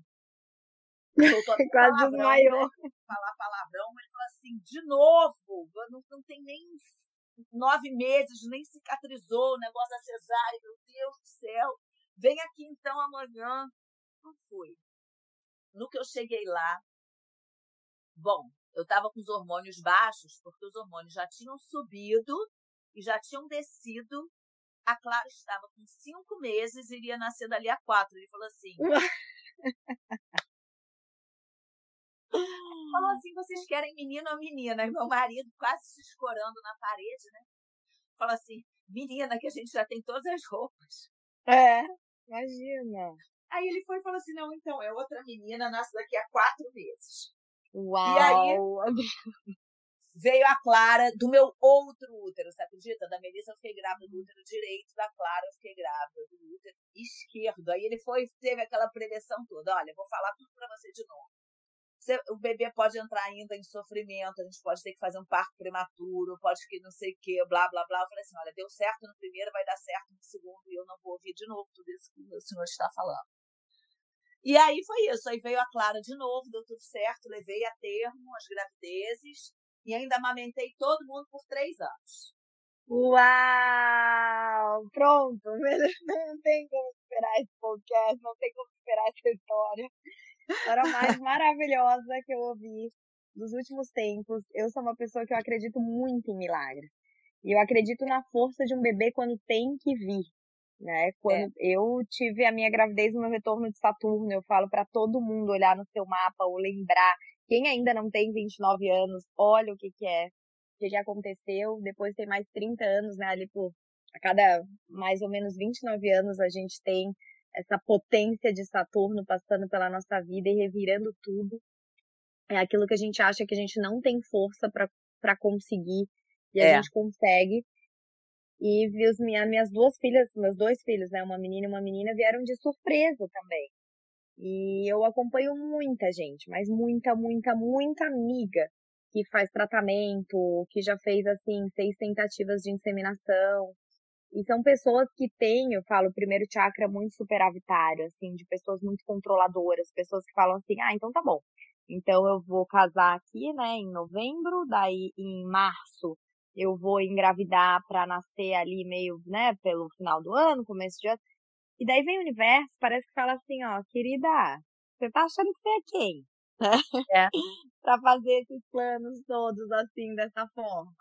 A: Doutor, Quase palavrão, desmaiou.
B: Né? Falar palavrão, ele falou assim: de novo, não, não tem nem nove meses, nem cicatrizou o negócio da cesárea. Meu Deus do céu. Vem aqui então amanhã. Não fui. No que eu cheguei lá, bom, eu estava com os hormônios baixos, porque os hormônios já tinham subido e já tinham descido. A Clara estava com cinco meses e iria nascer dali a quatro. Ele falou assim. falou assim: vocês querem menino ou menina? E meu marido quase se escorando na parede, né? Falou assim: menina, que a gente já tem todas as roupas.
A: É. Imagina.
B: Aí ele foi e falou assim: não, então, é outra menina, nasce daqui a quatro meses.
A: Uau!
B: E aí veio a Clara do meu outro útero, você acredita? Da Melissa eu fiquei grávida do útero direito, da Clara eu fiquei grávida do útero esquerdo. Aí ele foi teve aquela prevenção toda. Olha, vou falar tudo para você de novo o bebê pode entrar ainda em sofrimento, a gente pode ter que fazer um parto prematuro, pode que não sei o que, blá, blá, blá. Eu falei assim, olha, deu certo no primeiro, vai dar certo no segundo, e eu não vou ouvir de novo tudo isso que o senhor está falando. E aí foi isso, aí veio a Clara de novo, deu tudo certo, levei a termo as gravidezes, e ainda amamentei todo mundo por três anos.
A: Uau! Pronto, não tem como esperar esse podcast, não tem como esperar essa história história mais maravilhosa que eu ouvi dos últimos tempos. Eu sou uma pessoa que eu acredito muito em milagres. E eu acredito na força de um bebê quando tem que vir. Né? Quando é. eu tive a minha gravidez no meu retorno de Saturno, eu falo para todo mundo olhar no seu mapa ou lembrar. Quem ainda não tem 29 anos, olha o que que é, o que, que aconteceu. Depois tem mais 30 anos, né? Ali por a cada mais ou menos 29 anos a gente tem essa potência de Saturno passando pela nossa vida e revirando tudo. É aquilo que a gente acha que a gente não tem força para conseguir e é. a gente consegue. E vi os, minha, minhas duas filhas, meus dois filhos, né, uma menina e uma menina, vieram de surpresa também. E eu acompanho muita gente, mas muita, muita, muita amiga que faz tratamento, que já fez assim seis tentativas de inseminação, e são pessoas que têm, eu falo, o primeiro chakra muito superavitário, assim, de pessoas muito controladoras, pessoas que falam assim, ah, então tá bom. Então eu vou casar aqui, né, em novembro, daí em março eu vou engravidar para nascer ali meio, né, pelo final do ano, começo de ano. E daí vem o universo, parece que fala assim, ó, querida, você tá achando que você é quem?
B: É.
A: pra fazer esses planos todos assim, dessa forma.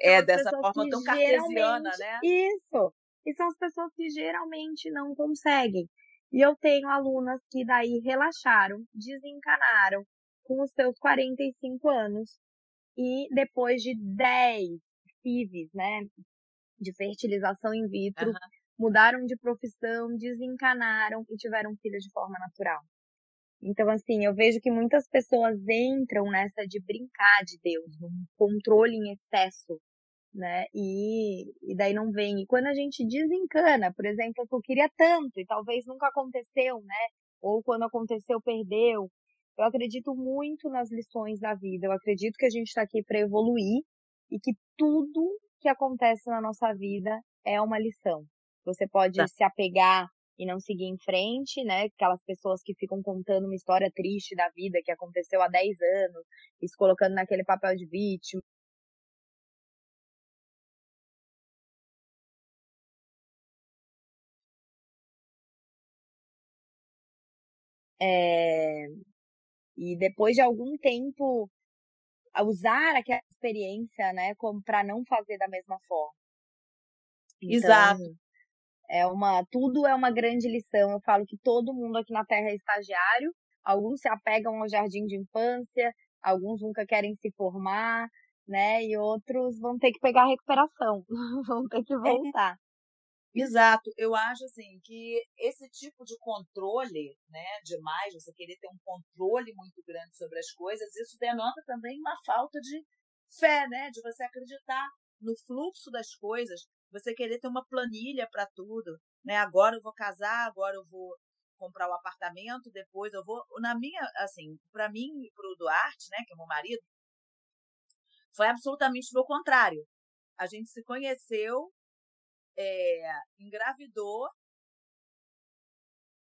B: É, dessa forma tão cartesiana, né?
A: Isso. E são as pessoas que geralmente não conseguem. E eu tenho alunas que daí relaxaram, desencanaram com os seus 45 anos e depois de 10 FIVs, né, de fertilização in vitro, uhum. mudaram de profissão, desencanaram e tiveram filhos de forma natural. Então, assim, eu vejo que muitas pessoas entram nessa de brincar de Deus, num controle em excesso, né? E, e daí não vem. E quando a gente desencana, por exemplo, que eu queria tanto e talvez nunca aconteceu, né? Ou quando aconteceu, perdeu. Eu acredito muito nas lições da vida. Eu acredito que a gente está aqui para evoluir e que tudo que acontece na nossa vida é uma lição. Você pode tá. se apegar e não seguir em frente, né? Aquelas pessoas que ficam contando uma história triste da vida que aconteceu há 10 anos e se colocando naquele papel de vítima. É... E depois de algum tempo usar aquela experiência, né, como para não fazer da mesma forma.
B: Então, Exato.
A: É uma, tudo é uma grande lição. Eu falo que todo mundo aqui na Terra é estagiário. Alguns se apegam ao jardim de infância, alguns nunca querem se formar, né? E outros vão ter que pegar a recuperação, vão ter que é. voltar.
B: É. Exato, eu acho assim que esse tipo de controle, né, demais, você querer ter um controle muito grande sobre as coisas, isso denota também uma falta de fé, né, de você acreditar no fluxo das coisas, você querer ter uma planilha para tudo, né? Agora eu vou casar, agora eu vou comprar o apartamento, depois eu vou. Na minha, assim, para mim e para o Duarte, né, que é meu marido, foi absolutamente o contrário. A gente se conheceu, é, engravidou,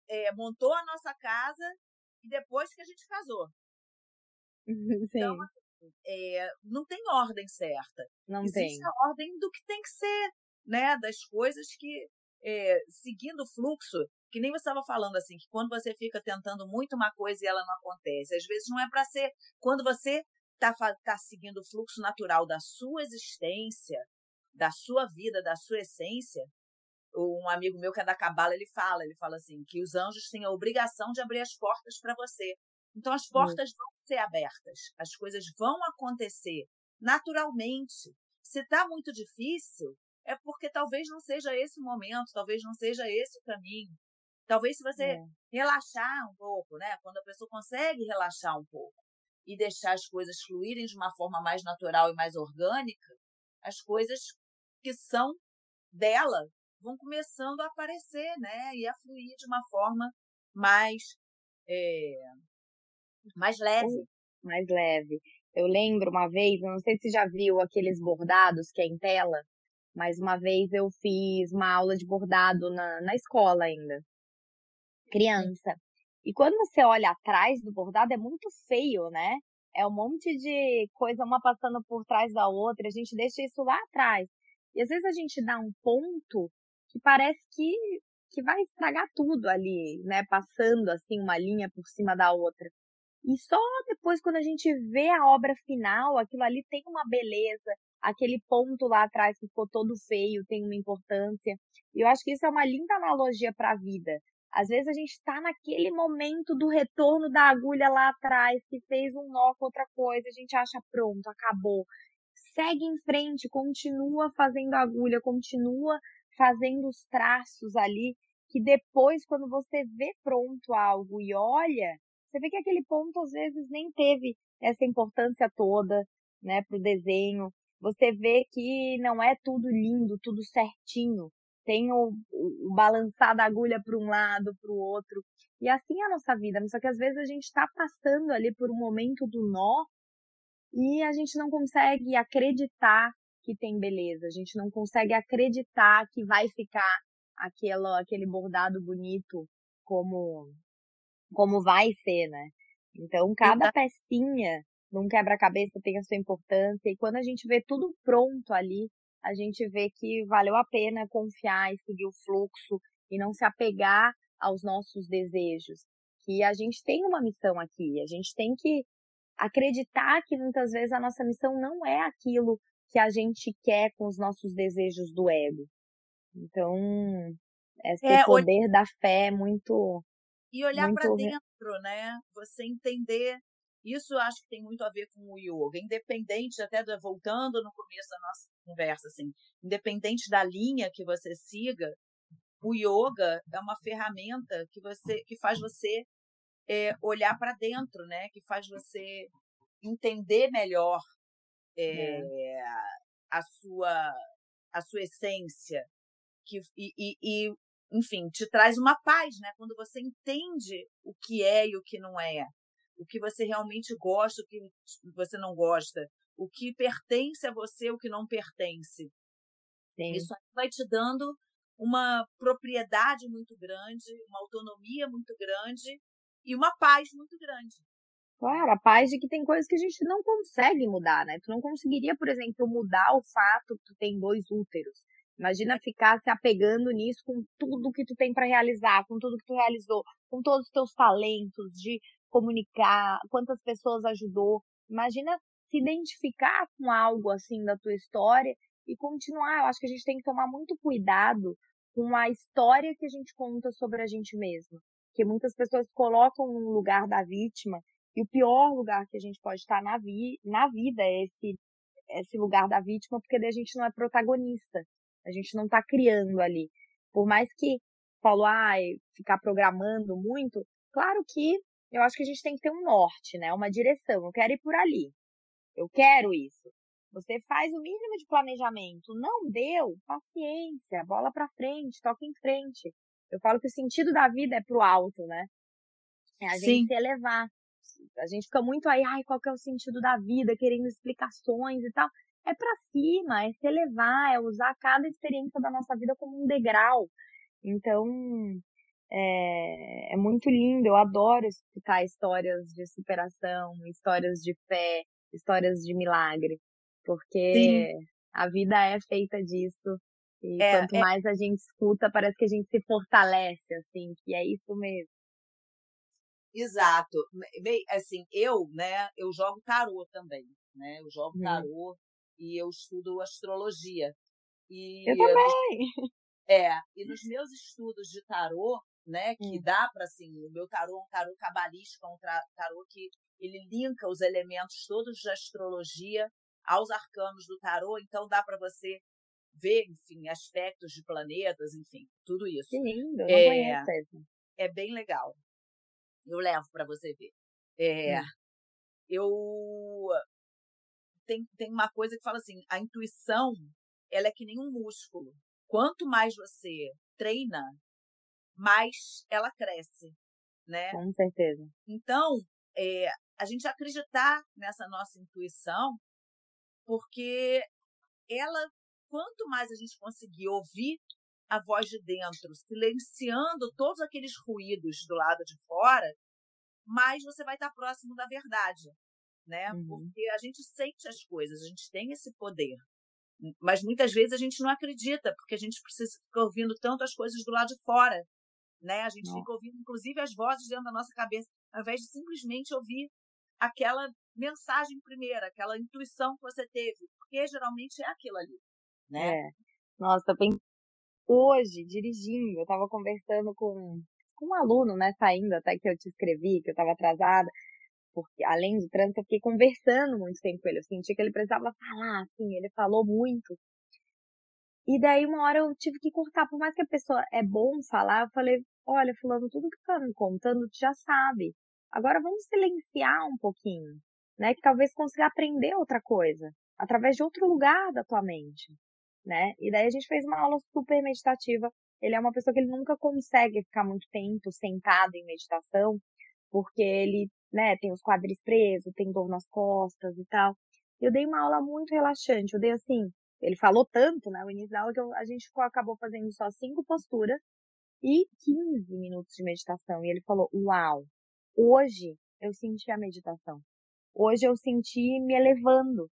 B: é, montou a nossa casa e depois que a gente casou.
A: Então, Sim. Então,
B: assim, é, não tem ordem certa.
A: Não
B: Existe
A: tem.
B: a ordem do que tem que ser, né? Das coisas que, é, seguindo o fluxo, que nem você estava falando assim, que quando você fica tentando muito uma coisa e ela não acontece, às vezes não é para ser. Quando você está tá seguindo o fluxo natural da sua existência, da sua vida, da sua essência, um amigo meu que é da Cabala, ele fala, ele fala assim, que os anjos têm a obrigação de abrir as portas para você. Então as portas vão ser abertas, as coisas vão acontecer naturalmente. Se está muito difícil, é porque talvez não seja esse o momento, talvez não seja esse o caminho. Talvez se você é. relaxar um pouco, né? Quando a pessoa consegue relaxar um pouco e deixar as coisas fluírem de uma forma mais natural e mais orgânica, as coisas que são dela vão começando a aparecer, né? E a fluir de uma forma mais é, mais leve.
A: Mais leve. Eu lembro uma vez, não sei se já viu aqueles bordados que é em tela, mas uma vez eu fiz uma aula de bordado na, na escola ainda. Criança. E quando você olha atrás do bordado, é muito feio, né? É um monte de coisa uma passando por trás da outra, a gente deixa isso lá atrás. E às vezes a gente dá um ponto que parece que, que vai estragar tudo ali, né? Passando assim uma linha por cima da outra. E só depois, quando a gente vê a obra final, aquilo ali tem uma beleza, aquele ponto lá atrás que ficou todo feio tem uma importância. E eu acho que isso é uma linda analogia para a vida. Às vezes a gente está naquele momento do retorno da agulha lá atrás, que fez um nó com outra coisa, a gente acha pronto, acabou. Segue em frente, continua fazendo agulha, continua fazendo os traços ali, que depois, quando você vê pronto algo e olha, você vê que aquele ponto às vezes nem teve essa importância toda, né, pro desenho. Você vê que não é tudo lindo, tudo certinho. Tem o, o, balançar da agulha para um lado, para o outro. E assim é a nossa vida. Só que às vezes a gente está passando ali por um momento do nó e a gente não consegue acreditar que tem beleza. A gente não consegue acreditar que vai ficar aquele, aquele bordado bonito como como vai ser, né? Então, cada pecinha num quebra-cabeça tem a sua importância e quando a gente vê tudo pronto ali, a gente vê que valeu a pena confiar e seguir o fluxo e não se apegar aos nossos desejos. Que a gente tem uma missão aqui, a gente tem que acreditar que muitas vezes a nossa missão não é aquilo que a gente quer com os nossos desejos do ego. Então, esse é, poder da fé é muito
B: e olhar para dentro, né? Você entender. Isso eu acho que tem muito a ver com o yoga, independente até do, voltando no começo da nossa conversa, assim, independente da linha que você siga, o yoga é uma ferramenta que você que faz você é, olhar para dentro, né? Que faz você entender melhor é, é. a sua a sua essência que, e, e, e enfim, te traz uma paz, né? Quando você entende o que é e o que não é, o que você realmente gosta, o que você não gosta, o que pertence a você, o que não pertence. Sim. Isso vai te dando uma propriedade muito grande, uma autonomia muito grande e uma paz muito grande.
A: Claro, a paz de que tem coisas que a gente não consegue mudar, né? Tu não conseguiria, por exemplo, mudar o fato que tu tem dois úteros. Imagina ficar se apegando nisso com tudo que tu tem para realizar, com tudo que tu realizou, com todos os teus talentos de comunicar, quantas pessoas ajudou. Imagina se identificar com algo assim da tua história e continuar. Eu acho que a gente tem que tomar muito cuidado com a história que a gente conta sobre a gente mesmo. Que muitas pessoas colocam no lugar da vítima e o pior lugar que a gente pode estar na, vi na vida é esse, esse lugar da vítima, porque daí a gente não é protagonista. A gente não está criando ali. Por mais que falou, ah, ficar programando muito, claro que eu acho que a gente tem que ter um norte, né? Uma direção. Eu quero ir por ali. Eu quero isso. Você faz o mínimo de planejamento. Não deu? Paciência, bola para frente, toca em frente. Eu falo que o sentido da vida é pro alto, né? É a gente
B: Sim.
A: se elevar. A gente fica muito aí, ai, qual que é o sentido da vida, querendo explicações e tal. É para cima, é se elevar, é usar cada experiência da nossa vida como um degrau. Então, é, é muito lindo, eu adoro escutar histórias de superação, histórias de fé, histórias de milagre, porque
B: Sim.
A: a vida é feita disso. E
B: É,
A: quanto
B: é,
A: mais a gente escuta, parece que a gente se fortalece, assim, que é isso mesmo.
B: exato. Bem, assim, eu, né, eu jogo tarô também, né? Eu jogo
A: Hum.
B: tarô e eu estudo astrologia. E
A: Eu também.
B: é, e nos meus estudos de tarô, né, que
A: Hum.
B: dá para assim, o meu tarô é um tarô cabalístico, é um tarô que ele linka os elementos todos da astrologia aos arcanos do tarô, então dá para você ver, enfim, aspectos de planetas, enfim, tudo isso.
A: Que lindo, não
B: É,
A: conheço
B: é bem legal. Eu levo para você ver. É,
A: Hum.
B: eu tem, tem uma coisa que fala assim, a intuição, ela é que nem um músculo. Quanto mais você treina, mais ela cresce, né?
A: Com certeza.
B: Então, é, a gente acreditar nessa nossa intuição, porque ela, quanto mais a gente conseguir ouvir a voz de dentro, silenciando todos aqueles ruídos do lado de fora, mais você vai estar próximo da verdade, né?
A: Uhum.
B: Porque a gente sente as coisas, a gente tem esse poder. Mas muitas vezes a gente não acredita, porque a gente precisa ficar ouvindo tanto as coisas do lado de fora, né? A gente
A: Nossa.
B: fica ouvindo, inclusive, as vozes dentro da nossa cabeça, ao invés de simplesmente ouvir aquela mensagem primeira, aquela intuição que você teve, porque geralmente é aquilo ali, né?
A: É. Nossa, pensei hoje, dirigindo, eu tava conversando com, com um aluno, né, saindo até que eu te escrevi, que eu tava atrasada, porque além do trânsito, eu fiquei conversando muito tempo com ele. Eu senti que ele precisava falar, assim, ele falou muito. E daí uma hora eu tive que cortar, por mais que a pessoa é bom falar, eu falei, olha, fulano, tudo que tá me contando, tu já sabe. Agora vamos silenciar um pouquinho, né? Que talvez consiga aprender outra coisa, através de outro lugar da tua mente, né? E daí a gente fez uma aula super meditativa. Ele é uma pessoa que ele nunca consegue ficar muito tempo sentado em meditação, porque ele, né, tem os quadris presos, tem dor nas costas e tal. Eu dei uma aula muito relaxante. Eu dei assim, ele falou tanto, né, no início da aula, que eu, a gente acabou fazendo só cinco posturas e 15 minutos de meditação. E ele falou, uau, hoje eu senti a meditação. Hoje eu senti me elevando.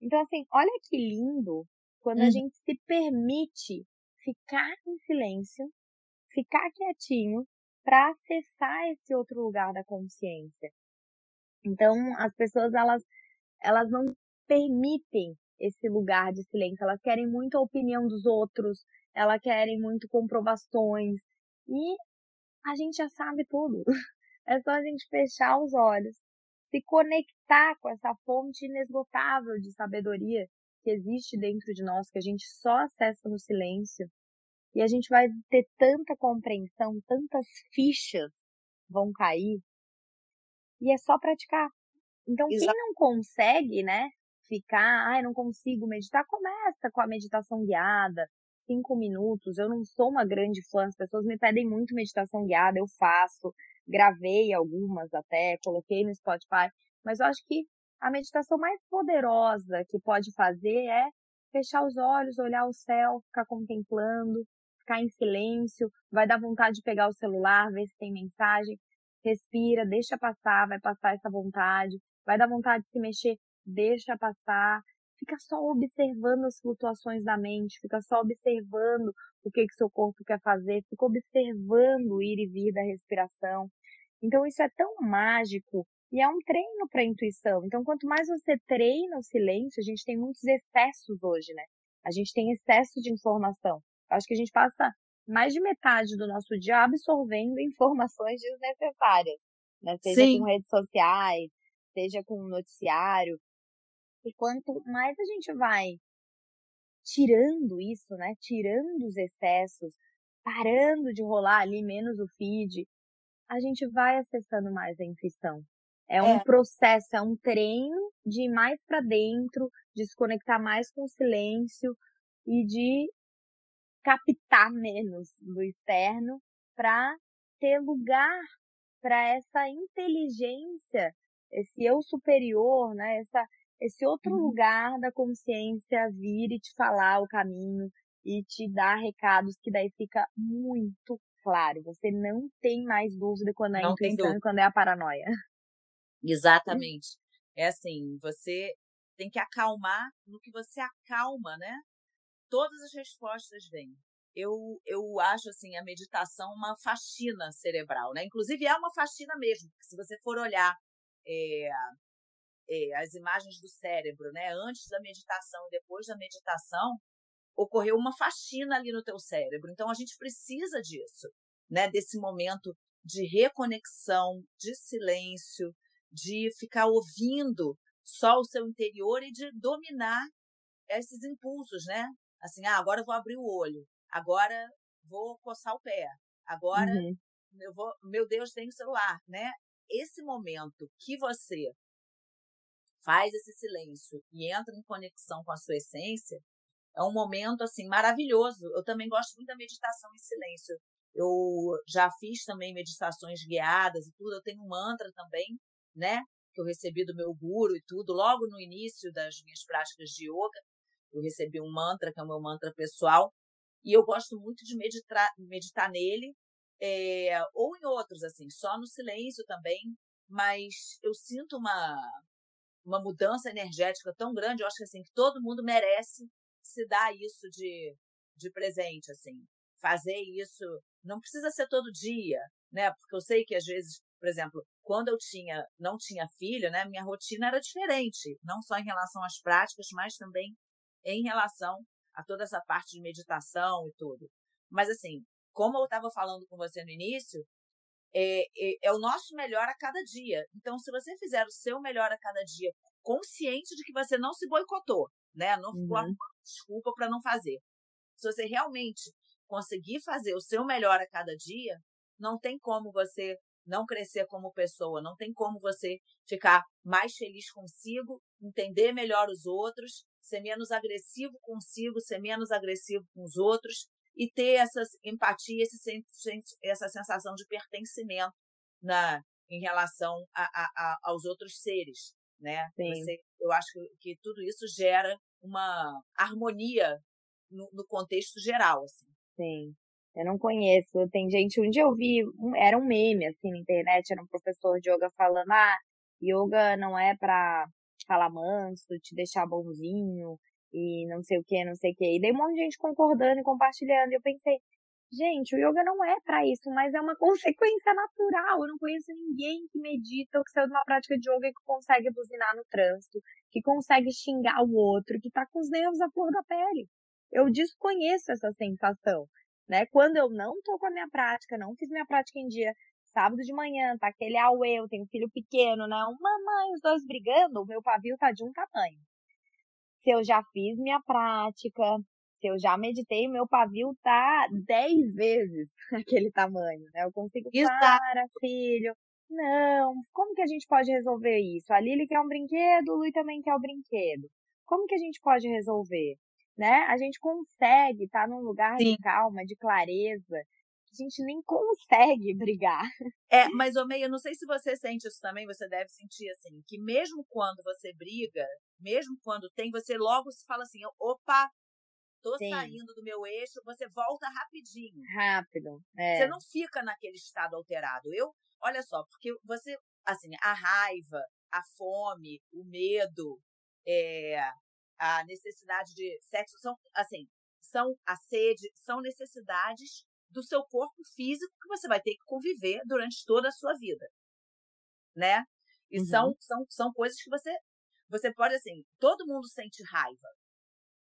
A: Então, assim, olha que lindo quando a
B: Uhum.
A: gente se permite ficar em silêncio, ficar quietinho, para acessar esse outro lugar da consciência. Então, as pessoas, elas, elas não permitem esse lugar de silêncio. Elas querem muito a opinião dos outros, elas querem muito comprovações. E a gente já sabe tudo. É só a gente fechar os olhos, se conectar com essa fonte inesgotável de sabedoria que existe dentro de nós, que a gente só acessa no silêncio. E a gente vai ter tanta compreensão, tantas fichas vão cair. E é só praticar. Então, quem
B: Exato.
A: não consegue, né, ficar, ai, não consigo meditar, começa com a meditação guiada, cinco minutos. Eu não sou uma grande fã, as pessoas me pedem muito meditação guiada, eu faço, gravei algumas até, coloquei no Spotify, mas eu acho que a meditação mais poderosa que pode fazer é fechar os olhos, olhar o céu, ficar contemplando, ficar em silêncio, vai dar vontade de pegar o celular, ver se tem mensagem, respira, deixa passar, vai passar essa vontade, vai dar vontade de se mexer, deixa passar, fica só observando as flutuações da mente, fica só observando o que que seu corpo quer fazer, fica observando o ir e vir da respiração. Então isso é tão mágico e é um treino para a intuição. Então quanto mais você treina o silêncio, a gente tem muitos excessos hoje, né? A gente tem excesso de informação. Eu acho que a gente passa mais de metade do nosso dia absorvendo informações desnecessárias, né? Seja
B: Sim.
A: com redes sociais, seja com noticiário. E quanto mais a gente vai tirando isso, né? Tirando os excessos, parando de rolar ali menos o feed, a gente vai acessando mais a intuição. É um
B: É.
A: processo, é um treino de ir mais para dentro, de se conectar mais com o silêncio e de captar menos do externo para ter lugar para essa inteligência, esse eu superior, né? Essa, esse outro uhum. lugar da consciência vir e te falar o caminho e te dar recados que daí fica muito claro. Você não tem mais dúvida quando é a não intuição e quando é a paranoia.
B: Exatamente. É assim, você tem que acalmar no que você acalma, né? Todas as respostas vêm. Eu, eu acho assim a meditação uma faxina cerebral, né? Inclusive é uma faxina mesmo. Se você for olhar é, é, as imagens do cérebro, né? Antes da meditação e depois da meditação, ocorreu uma faxina ali no teu cérebro. Então a gente precisa disso, né? Desse momento de reconexão, de silêncio, de ficar ouvindo só o seu interior e de dominar esses impulsos, né? Assim, ah, agora eu vou abrir o olho, agora vou coçar o pé, agora uhum. eu vou, meu Deus, tem o celular, né? Esse momento que você faz esse silêncio e entra em conexão com a sua essência, é um momento assim maravilhoso. Eu também gosto muito da meditação em silêncio. Eu já fiz também meditações guiadas e tudo. Eu tenho um mantra também, né? Que eu recebi do meu guru e tudo. Logo no início das minhas práticas de yoga, eu recebi um mantra, que é o meu mantra pessoal. E eu gosto muito de meditar, meditar nele, é, ou em outros, assim, só no silêncio também. Mas eu sinto uma, uma mudança energética tão grande. Eu acho que, assim, que todo mundo merece se dar isso de, de presente, assim. Fazer isso não precisa ser todo dia, né? Porque eu sei que às vezes, por exemplo, quando eu tinha não tinha filho, né, minha rotina era diferente, não só em relação às práticas, mas também em relação a toda essa parte de meditação e tudo. Mas assim, como eu estava falando com você no início, é, é, é, o nosso melhor a cada dia. Então, se você fizer o seu melhor a cada dia, consciente de que você não se boicotou, né? Não ficou uhum. desculpa para não fazer. Se você realmente conseguir fazer o seu melhor a cada dia, não tem como você não crescer como pessoa, não tem como você ficar mais feliz consigo, entender melhor os outros, ser menos agressivo consigo, ser menos agressivo com os outros e ter essa empatia, esse, essa sensação de pertencimento na, em relação a, a, a, aos outros seres, né? Você, eu acho que, que, tudo isso gera uma harmonia no, no, contexto geral, assim.
A: Sim. Eu não conheço. Tem gente, um dia eu vi, um, era um meme, assim, na internet, era um professor de yoga falando, ah, yoga não é pra falar manso, te deixar bonzinho, e não sei o que, não sei o que. E dei um monte de gente concordando e compartilhando. E eu pensei, gente, o yoga não é para isso, mas é uma consequência natural. Eu não conheço ninguém que medita ou que saiu de uma prática de yoga e que consegue buzinar no trânsito, que consegue xingar o outro, que tá com os nervos à flor da pele. Eu desconheço essa sensação, né? Quando eu não tô com a minha prática, não fiz minha prática em dia, sábado de manhã, tá aquele auê, eu tenho um filho pequeno, né? Uma mãe, os dois brigando, o meu pavio tá de um tamanho se eu já fiz minha prática, se eu já meditei, meu pavio tá dez vezes aquele tamanho, né? Eu consigo para, filho. Não, como que a gente pode resolver isso? A Lili quer um brinquedo, o Lui também quer o brinquedo. Como que a gente pode resolver? Né? A gente consegue estar tá num lugar Sim. de calma, de clareza, a gente nem consegue brigar.
B: É, mas, ô Meia, não sei se você sente isso também, você deve sentir assim, que mesmo quando você briga, mesmo quando tem, você logo se fala assim, opa, tô Sim. saindo do meu eixo, você volta rapidinho.
A: Rápido. É.
B: Você não fica naquele estado alterado. Eu, olha só, porque você, assim, a raiva, a fome, o medo, é, a necessidade de sexo são, assim, são a sede, são necessidades do seu corpo físico que você vai ter que conviver durante toda a sua vida, né? E uhum. são, são, são coisas que você você pode assim, todo mundo sente raiva.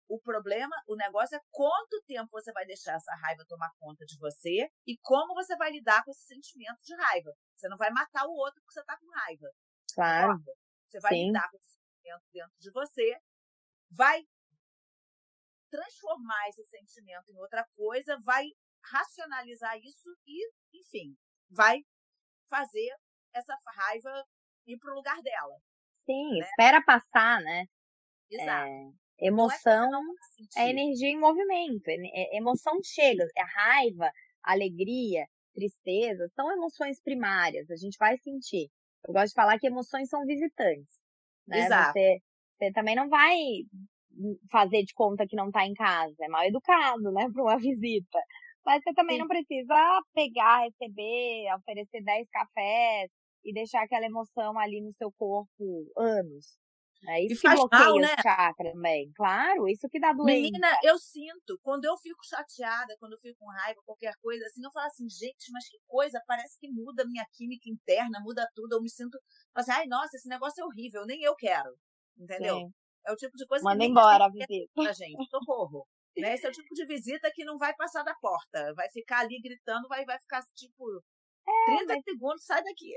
B: O problema, o negócio é quanto tempo você vai deixar essa raiva tomar conta de você e como você vai lidar com esse sentimento de raiva. Você não vai matar o outro porque você está com raiva.
A: Claro.
B: Você vai Sim. lidar com esse sentimento dentro de você, vai transformar esse sentimento em outra coisa, vai racionalizar isso e, enfim, vai fazer essa raiva ir para o lugar dela.
A: Sim, né? espera passar, né?
B: Exato.
A: Emoção é, é, energia em movimento. É, emoção chega, é raiva, alegria, tristeza, são emoções primárias, a gente vai sentir. Eu gosto de falar que emoções são visitantes. Né?
B: Exato.
A: Você, você também não vai fazer de conta que não tá em casa. É mal educado, né, para uma visita. Mas você também Sim. não precisa pegar, receber, oferecer 10 cafés e deixar aquela emoção ali no seu corpo anos. É isso e que bloqueia mal, né? o chakra também. Claro, isso que dá doença.
B: Menina, eu sinto, quando eu fico chateada, quando eu fico com raiva, qualquer coisa assim, eu falo assim, gente, mas que coisa, parece que muda a minha química interna, muda tudo, eu me sinto assim, ai, nossa, esse negócio é horrível, nem eu quero. Entendeu? Sim. É o tipo de coisa
A: Manda que embora a visita.
B: gente, socorro. Né? Esse é o tipo de visita que não vai passar da porta, vai ficar ali gritando, vai, vai ficar tipo é, 30 mas... segundos, sai daqui.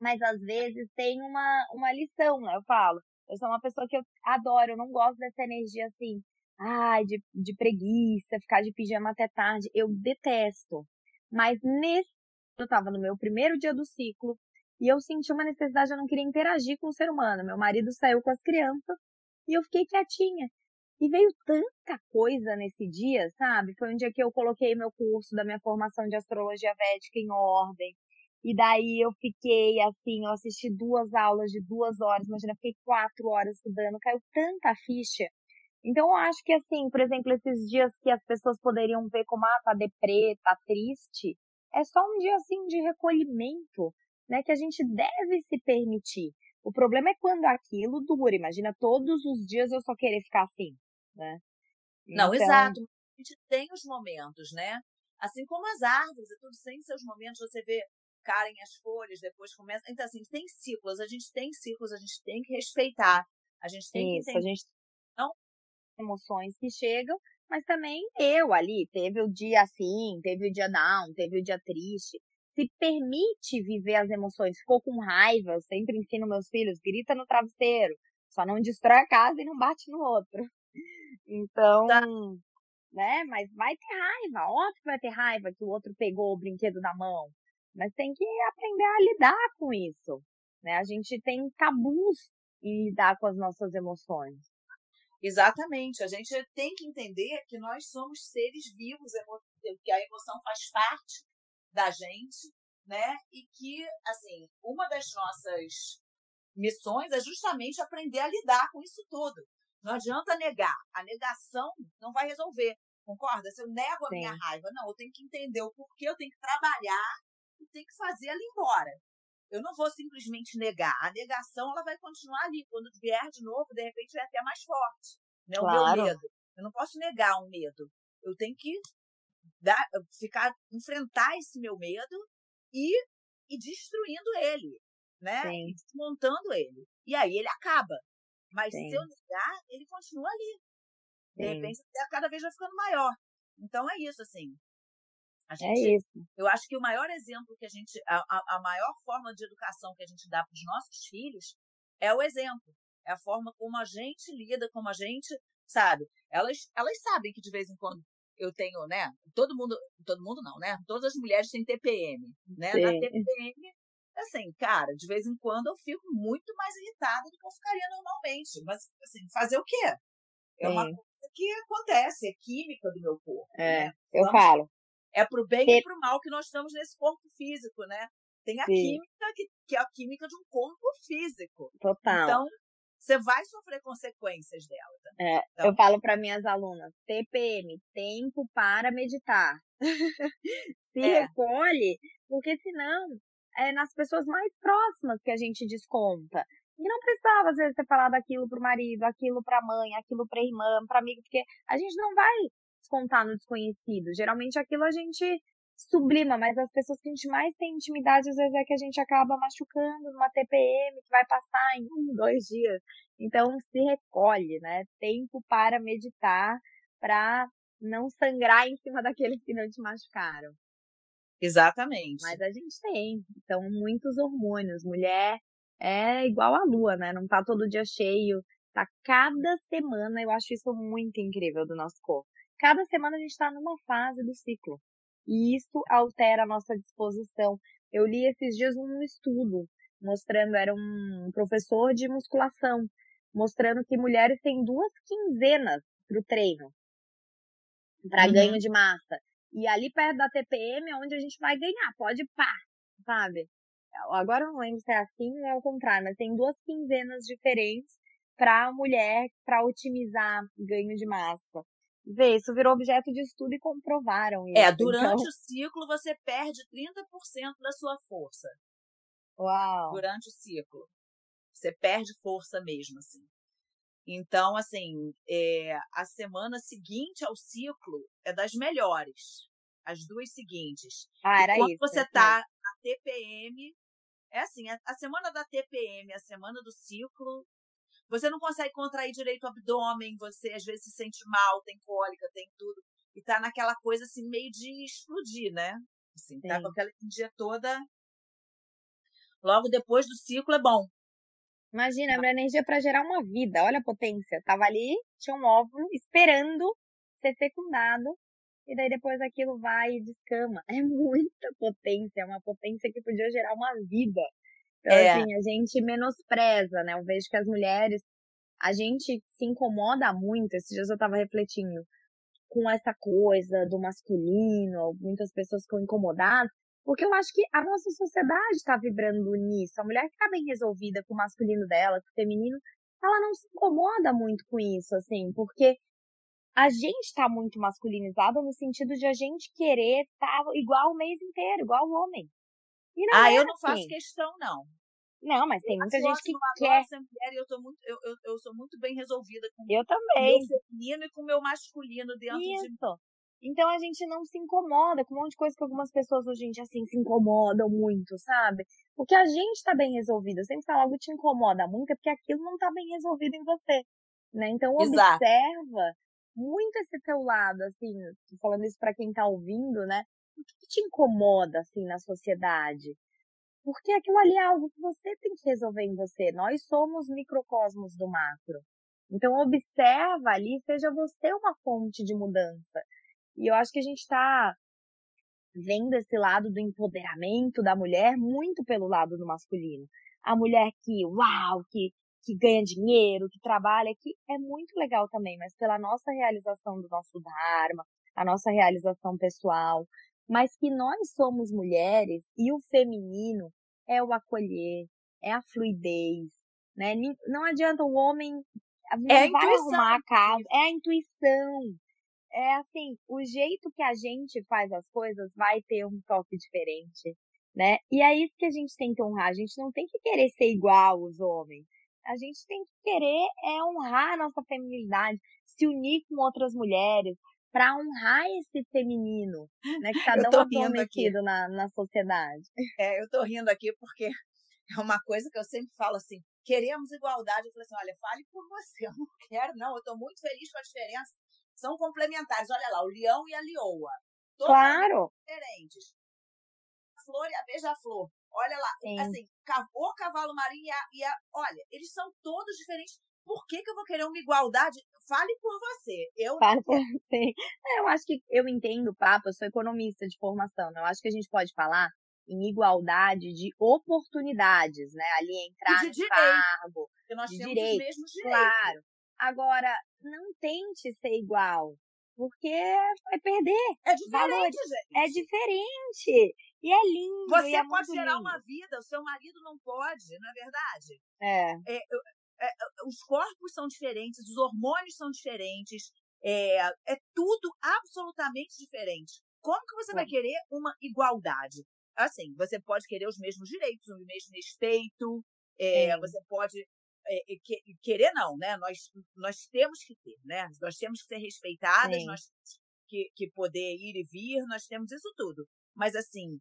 A: Mas às vezes tem uma, uma lição, né? Eu falo. Eu sou uma pessoa que eu adoro, eu não gosto dessa energia assim, ai, de, de preguiça, ficar de pijama até tarde. Eu detesto. Mas nesse, eu tava no meu primeiro dia do ciclo e eu senti uma necessidade, eu não queria interagir com o ser humano. Meu marido saiu com as crianças e eu fiquei quietinha. E veio tanta coisa nesse dia, sabe? Foi um dia que eu coloquei meu curso da minha formação de astrologia védica em ordem. E daí eu fiquei assim, eu assisti duas aulas de duas horas, imagina, fiquei quatro horas estudando, caiu tanta ficha. Então eu acho que assim, por exemplo, esses dias que as pessoas poderiam ver como, ah, tá deprê, tá triste, é só um dia assim de recolhimento, né, que a gente deve se permitir. O problema é quando aquilo dura, imagina todos os dias eu só querer ficar assim, né?
B: Não, então... exato. A gente tem os momentos, né? Assim como as árvores, é tudo tem seus momentos. Você vê caem as folhas, depois começa. Então, assim, tem ciclos, a gente tem ciclos, a gente tem que respeitar. A gente tem
A: Isso,
B: que
A: entender. A gente... Não emoções que chegam, mas também eu ali, teve o dia assim, teve o dia down, teve o dia triste. Se permite viver as emoções, ficou com raiva, eu sempre ensino meus filhos, grita no travesseiro, só não destrói a casa e não bate no outro. Então, tá. né, mas vai ter raiva, óbvio que vai ter raiva que o outro pegou o brinquedo na mão. Mas tem que aprender a lidar com isso. Né? A gente tem tabus em lidar com as nossas emoções.
B: Exatamente. A gente tem que entender que nós somos seres vivos, que a emoção faz parte da gente, né? E que, assim, uma das nossas missões é justamente aprender a lidar com isso tudo. Não adianta negar. A negação não vai resolver. Concorda? Se eu nego a Sim. minha raiva, não, eu tenho que entender o porquê, eu tenho que trabalhar e tem que fazer ela embora. Eu não vou simplesmente negar. A negação ela vai continuar ali. Quando vier de novo, de repente vai até mais forte. Né? Claro. O meu medo. Eu não posso negar um medo. Eu tenho que dar, ficar, enfrentar esse meu medo e, e destruindo ele, né? Desmontando ele. E aí ele acaba. Mas Sim. se eu negar, ele continua ali. De Sim. repente, cada vez vai ficando maior. Então é isso, assim.
A: A é gente, é isso.
B: Eu acho que o maior exemplo que a gente, a, a, a maior forma de educação que a gente dá para os nossos filhos é o exemplo. É a forma como a gente lida, como a gente, sabe? Elas, elas sabem que de vez em quando eu tenho, né? Todo mundo, todo mundo não, né? Todas as mulheres têm TPM, né? Sim. Na TPM, assim, cara, de vez em quando eu fico muito mais irritada do que eu ficaria normalmente. Mas, assim, fazer o quê? É Sim. uma coisa que acontece, é química do meu corpo.
A: É, né? eu falo.
B: É pro bem e, e pro mal que nós estamos nesse corpo físico, né? Tem a Sim. química que, que é a química de um corpo físico.
A: Total.
B: Então, você vai sofrer consequências dela.
A: É, então, eu falo para minhas alunas, TPM, tempo para meditar. Se é. recolhe, porque senão é nas pessoas mais próximas que a gente desconta. E não precisava, às vezes, ter falado aquilo pro marido, aquilo pra mãe, aquilo pra irmã, pra amigo, porque a gente não vai descontar no desconhecido. Geralmente aquilo a gente sublima, mas as pessoas que a gente mais tem intimidade, às vezes é que a gente acaba machucando numa TPM que vai passar em um, dois dias. Então se recolhe, né? Tempo para meditar, para não sangrar em cima daqueles que não te machucaram.
B: Exatamente.
A: Mas a gente tem, então muitos hormônios. Mulher é igual a lua, né? Não tá todo dia cheio, tá cada semana. Eu acho isso muito incrível do nosso corpo cada semana a gente está numa fase do ciclo. E isso altera a nossa disposição. Eu li esses dias um estudo mostrando, era um professor de musculação, mostrando que mulheres têm duas quinzenas para o treino, para uhum. ganho de massa. E ali perto da TPM é onde a gente vai ganhar, pode pá, sabe? Agora não lembro se é assim ou é ao contrário, mas tem duas quinzenas diferentes para a mulher, para otimizar ganho de massa. Vê, isso virou objeto de estudo e comprovaram isso.
B: É, durante então... o ciclo você perde 30% da sua força.
A: Uau!
B: Durante o ciclo. Você perde força mesmo, assim. Então, assim, é, a semana seguinte ao ciclo é das melhores. As duas seguintes.
A: Ah, era
B: e quando
A: isso.
B: você é tá na TPM, é assim, a, a semana da TPM, a semana do ciclo, você não consegue contrair direito o abdômen, você às vezes se sente mal, tem cólica, tem tudo. E tá naquela coisa assim, meio de explodir, né? Assim, tá com aquela energia toda. Logo depois do ciclo é bom.
A: Imagina, a energia para gerar uma vida. Olha a potência. Tava ali, tinha um óvulo esperando ser fecundado. E daí depois aquilo vai e descama. É muita potência, é uma potência que podia gerar uma vida. Então, é. assim, a gente menospreza, né? Eu vejo que as mulheres, a gente se incomoda muito. Esses dias eu tava refletindo com essa coisa do masculino, muitas pessoas ficam incomodadas, porque eu acho que a nossa sociedade está vibrando nisso. A mulher que tá bem resolvida com o masculino dela, com o feminino, ela não se incomoda muito com isso, assim, porque a gente tá muito masculinizada no sentido de a gente querer estar tá igual o mês inteiro, igual o homem
B: ah, é eu não faço assim. questão, não.
A: Não, mas tem muita gente que quer.
B: Mulher, eu, tô muito, eu, eu, eu, sou muito bem resolvida com
A: eu também.
B: o meu feminino e com o meu masculino dentro Isso. de
A: Então a gente não se incomoda com um monte de coisa que algumas pessoas hoje em dia assim se incomodam muito, sabe? Porque a gente tá bem resolvido. Eu sempre falo, algo te incomoda muito, é porque aquilo não tá bem resolvido em você. Né? Então Exato. observa muito esse teu lado, assim, falando isso para quem tá ouvindo, né? o que te incomoda, assim, na sociedade? Porque aquilo ali é algo que você tem que resolver em você. Nós somos microcosmos do macro. Então, observa ali, seja você uma fonte de mudança. E eu acho que a gente está vendo esse lado do empoderamento da mulher muito pelo lado do masculino. A mulher que, uau, que, que ganha dinheiro, que trabalha, que é muito legal também, mas pela nossa realização do nosso Dharma, a nossa realização pessoal, mas que nós somos mulheres e o feminino é o acolher, é a fluidez, né? Não adianta o homem é vai arrumar a casa, é a intuição. É assim, o jeito que a gente faz as coisas vai ter um toque diferente, né? E é isso que a gente tem que honrar. A gente não tem que querer ser igual aos homens. A gente tem que querer é honrar a nossa feminilidade, se unir com outras mulheres, para honrar esse feminino, né, que tá tão adormecido na, na sociedade.
B: É, eu tô rindo aqui porque é uma coisa que eu sempre falo assim, queremos igualdade. Eu falei assim, olha, fale por você, eu não quero não, eu tô muito feliz com a diferença. São complementares, olha lá, o leão e a leoa.
A: Claro.
B: Diferentes. A flor e a beija-flor. Olha lá, Sim. assim, o cavalo marinho e a, e a. Olha, eles são todos diferentes por que, que eu vou querer uma igualdade? Fale por você. Eu
A: Fale por você. É, eu acho que eu entendo o papo, eu sou economista de formação. Né? Eu acho que a gente pode falar em igualdade de oportunidades, né? Ali entrar
B: de
A: no
B: direito,
A: cargo.
B: Porque nós
A: de
B: temos
A: direito,
B: os mesmos direitos.
A: Claro. Agora, não tente ser igual. Porque vai perder.
B: É diferente, valores. gente.
A: É diferente. E é lindo.
B: Você
A: é
B: pode gerar
A: lindo.
B: uma vida, o seu marido não pode, não é verdade?
A: É.
B: é é, os corpos são diferentes, os hormônios são diferentes, é, é tudo absolutamente diferente. Como que você vai querer uma igualdade? Assim, você pode querer os mesmos direitos, o mesmo respeito, é, você pode é, que, querer não, né? Nós, nós temos que ter, né? Nós temos que ser respeitadas, Sim. nós temos que, que poder ir e vir, nós temos isso tudo. Mas assim,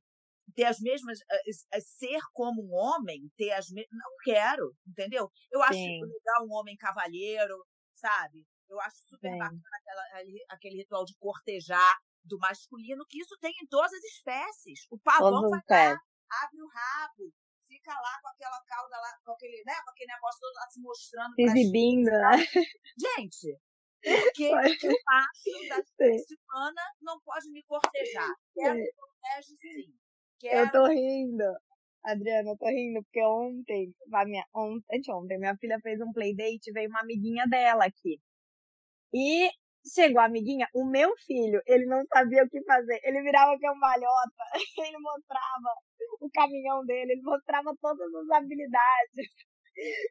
B: ter as mesmas. Uh, ser como um homem, ter as mesmas. Não quero, entendeu? Eu acho Sim. legal um homem cavalheiro, sabe? Eu acho super Sim. bacana aquela, aquele ritual de cortejar do masculino, que isso tem em todas as espécies. O pavão vai lá, abre o rabo, fica lá com aquela cauda lá, com aquele, né, com aquele negócio todo lá se mostrando.
A: Se exibindo, né?
B: Gente, por que o macho da humana não pode me cortejar? Quero que protege sim.
A: Quero... Eu tô rindo. Adriana, eu tô rindo porque ontem, a minha, ontem, anteontem, minha filha fez um playdate, veio uma amiguinha dela aqui. E chegou a amiguinha, o meu filho, ele não sabia o que fazer. Ele virava cambalhota, ele mostrava o caminhão dele, ele mostrava todas as habilidades.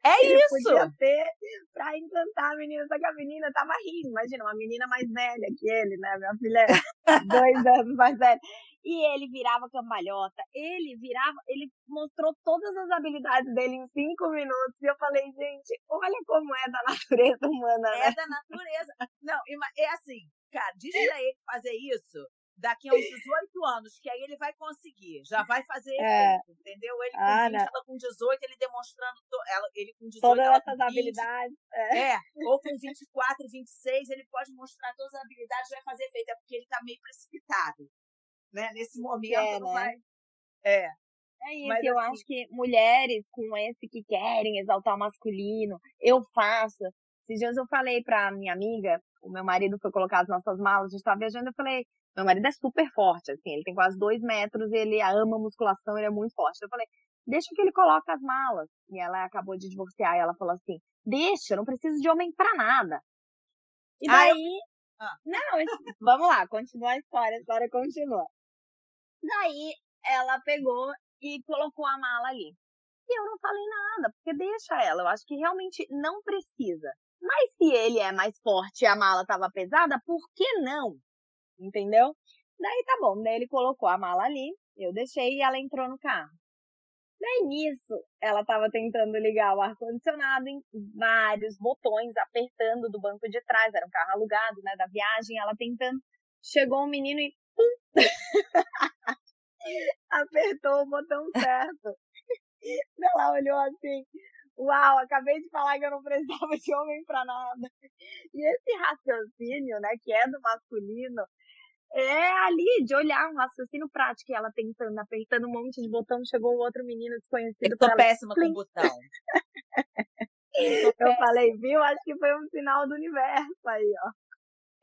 B: É
A: ele
B: isso!
A: podia ter pra encantar a menina, só que a menina tava rindo. Imagina, uma menina mais velha que ele, né? Minha filha é dois anos mais velha. E ele virava cambalhota, ele virava, ele mostrou todas as habilidades dele em cinco minutos. E eu falei, gente, olha como é da natureza humana, né?
B: É da natureza. Não, é assim, cara, diz pra ele fazer isso daqui a uns 18 anos, que aí ele vai conseguir, já vai fazer é. efeito, entendeu? Ele com ah, 20, ela com 18, ele demonstrando, ela, ele com 18,
A: todas
B: essas
A: 20, habilidades.
B: É. é. ou com 24, 26, ele pode mostrar todas as habilidades, vai fazer efeito, é porque ele tá meio precipitado, né? Nesse momento, é, não né? vai... É.
A: É isso, Mas, eu assim, acho que mulheres com esse que querem exaltar o masculino, eu faço. Esses dias eu falei pra minha amiga, o meu marido foi colocar as nossas malas, a gente tava viajando, eu falei, meu marido é super forte, assim, ele tem quase dois metros, ele ama musculação, ele é muito forte. Eu falei, deixa que ele coloque as malas. E ela acabou de divorciar e ela falou assim, deixa, eu não preciso de homem pra nada. E daí, eu... ah. não, vamos lá, continua a história, a história continua. Daí, ela pegou e colocou a mala ali. E eu não falei nada, porque deixa ela, eu acho que realmente não precisa. Mas se ele é mais forte e a mala tava pesada, por que não? Entendeu? Daí tá bom, daí ele colocou a mala ali, eu deixei e ela entrou no carro. Daí nisso, ela tava tentando ligar o ar-condicionado em vários botões, apertando do banco de trás, era um carro alugado, né, da viagem, ela tentando. Chegou um menino e pum! apertou o botão certo. ela olhou assim, uau, acabei de falar que eu não precisava de homem para nada. E esse raciocínio, né, que é do masculino, é ali de olhar um raciocínio prático e ela tentando, apertando um monte de botão, chegou um outro menino desconhecido.
B: Eu tô péssima com botão.
A: eu, eu falei, viu? Acho que foi um sinal do universo aí, ó.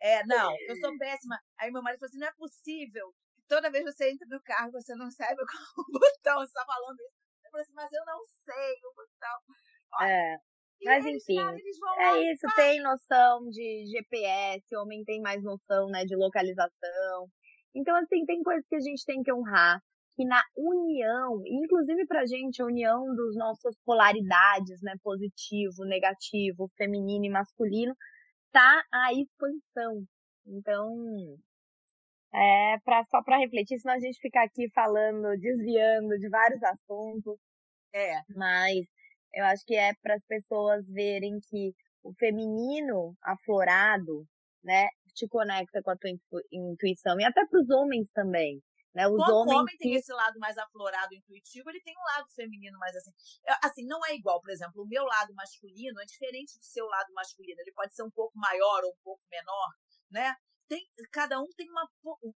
B: É, não, eu sou péssima. Aí meu marido falou assim: não é possível que toda vez que você entra no carro você não saiba qual o botão, você tá falando isso. Eu falei assim, mas eu não sei o botão.
A: É. Mas enfim, cara, é isso, tem noção de GPS, o homem tem mais noção, né, de localização. Então, assim, tem coisas que a gente tem que honrar, que na união, inclusive pra gente, a união dos nossas polaridades, né, positivo, negativo, feminino e masculino, tá a expansão. Então, é pra, só para refletir, senão a gente fica aqui falando, desviando de vários assuntos.
B: É.
A: Mas eu acho que é para as pessoas verem que o feminino aflorado, né, te conecta com a tua intuição e até para os homens também. Né? Os
B: Quando
A: homens
B: o homem que... tem esse lado mais aflorado, intuitivo, ele tem um lado feminino mais assim. Assim, não é igual, por exemplo, o meu lado masculino é diferente do seu lado masculino. Ele pode ser um pouco maior ou um pouco menor, né? Tem, cada um tem uma,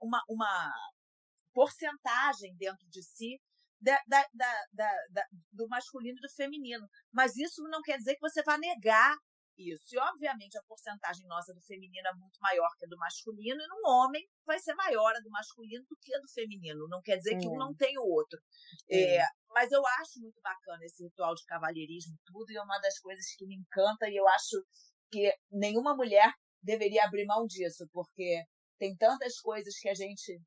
B: uma, uma porcentagem dentro de si da, da, da, do masculino e do feminino. Mas isso não quer dizer que você vá negar isso. E, obviamente, a porcentagem nossa do feminino é muito maior que a do masculino, e no homem vai ser maior a do masculino do que a do feminino. Não quer dizer que um não tem o outro. É, mas eu acho muito bacana esse ritual de cavalheirismo tudo, e é uma das coisas que me encanta, e eu acho que nenhuma mulher deveria abrir mão disso, porque tem tantas coisas que a gente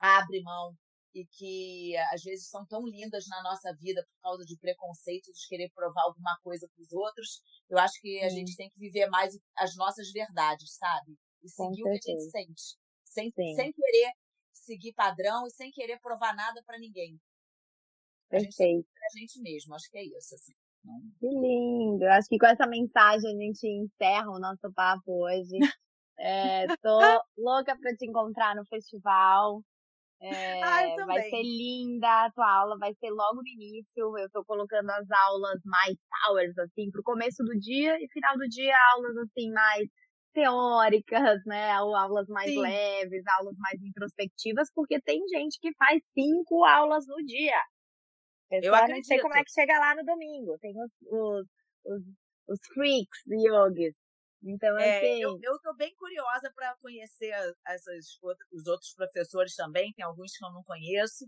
B: abre mão e que às vezes são tão lindas na nossa vida por causa de preconceito, de querer provar alguma coisa para os outros. Eu acho que a gente tem que viver mais as nossas verdades, sabe? E seguir o que a gente sente. Sem, sem querer seguir padrão e sem querer provar nada para ninguém.
A: Perfeito.
B: A gente, a gente mesmo, acho que é isso. Assim.
A: Que lindo! Acho que com essa mensagem a gente encerra o nosso papo hoje. É, tô louca para te encontrar no festival. É,
B: Ai,
A: vai ser linda a tua aula, vai ser logo no início. Eu tô colocando as aulas mais hours, assim, pro começo do dia e final do dia, aulas assim, mais teóricas, né? Ou aulas mais Sim. leves, aulas mais introspectivas, porque tem gente que faz cinco aulas no dia. Eu acredito. não sei como é que chega lá no domingo. Tem os, os, os, os freaks yogis então, é, assim...
B: eu, eu tô bem curiosa para conhecer essas, os outros professores também, tem alguns que eu não conheço.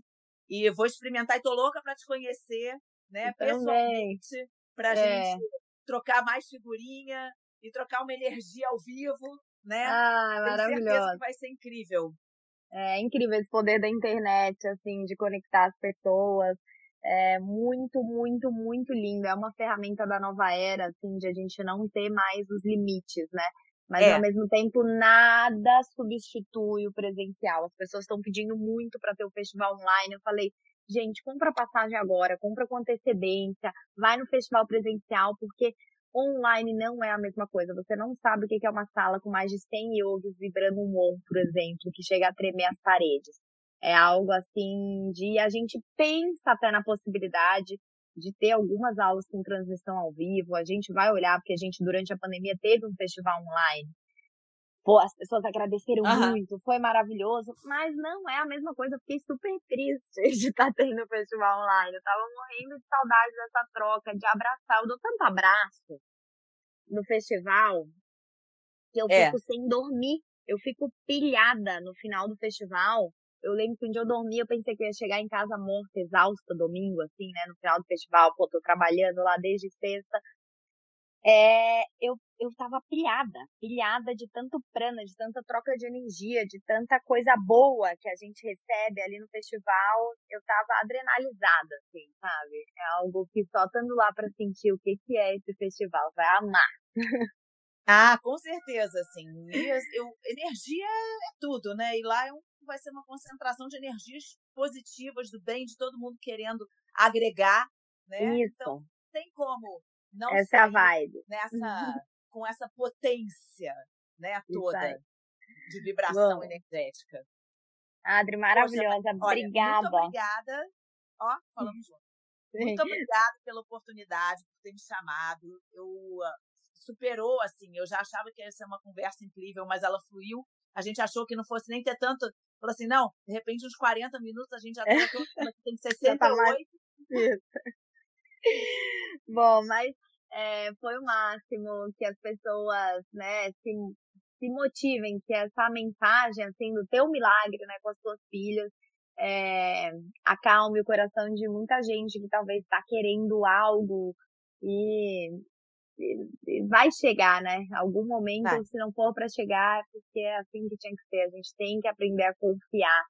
B: E vou experimentar e tô louca para te conhecer, né? Pessoalmente, pra é. gente trocar mais figurinha e trocar uma energia ao vivo, né?
A: Ah, maravilhoso. certeza
B: que vai ser incrível.
A: É incrível esse poder da internet, assim, de conectar as pessoas. É muito, muito, muito lindo. É uma ferramenta da nova era, assim, de a gente não ter mais os limites, né? Mas é. ao mesmo tempo nada substitui o presencial. As pessoas estão pedindo muito para ter o festival online. Eu falei, gente, compra passagem agora, compra com antecedência, vai no festival presencial, porque online não é a mesma coisa. Você não sabe o que é uma sala com mais de 100 yogis vibrando um om, por exemplo, que chega a tremer as paredes. É algo assim de a gente pensa até na possibilidade de ter algumas aulas com transmissão ao vivo. A gente vai olhar, porque a gente, durante a pandemia, teve um festival online. Pô, as pessoas agradeceram uhum. muito, foi maravilhoso, mas não é a mesma coisa. Fiquei super triste de estar tá tendo o festival online. Eu tava morrendo de saudade dessa troca, de abraçar. Eu dou tanto abraço no festival que eu é. fico sem dormir. Eu fico pilhada no final do festival eu lembro que um dia eu dormi, eu pensei que eu ia chegar em casa morta, exausta, domingo, assim, né, no final do festival, pô, tô trabalhando lá desde sexta. É, eu, eu tava pilhada, pilhada de tanto prana, de tanta troca de energia, de tanta coisa boa que a gente recebe ali no festival. Eu tava adrenalizada, assim, sabe? É algo que só estando lá para sentir o que, que é esse festival, vai amar.
B: Ah, com certeza, assim. Energia é tudo, né? E lá é um vai ser uma concentração de energias positivas do bem, de todo mundo querendo agregar, né?
A: Isso. Então,
B: tem como não
A: essa é a vibe.
B: nessa com essa potência, né, toda de vibração Bom. energética.
A: Adri, maravilhosa, Poxa, obrigada.
B: muito obrigada. Ó, falamos junto. Muito obrigada pela oportunidade, por ter me chamado. Eu uh, superou, assim, eu já achava que ia ser uma conversa incrível, mas ela fluiu. A gente achou que não fosse nem ter tanto Falou assim, não, de repente uns 40 minutos a gente já tem, tem 68. Tá Isso.
A: Bom, mas é, foi o máximo que as pessoas, né, se, se motivem, que essa mensagem, assim, do teu milagre, né, com as tuas filhas, é, acalme o coração de muita gente que talvez está querendo algo e vai chegar, né? Algum momento, vai. se não for para chegar, porque é assim que tinha que ser. A gente tem que aprender a confiar.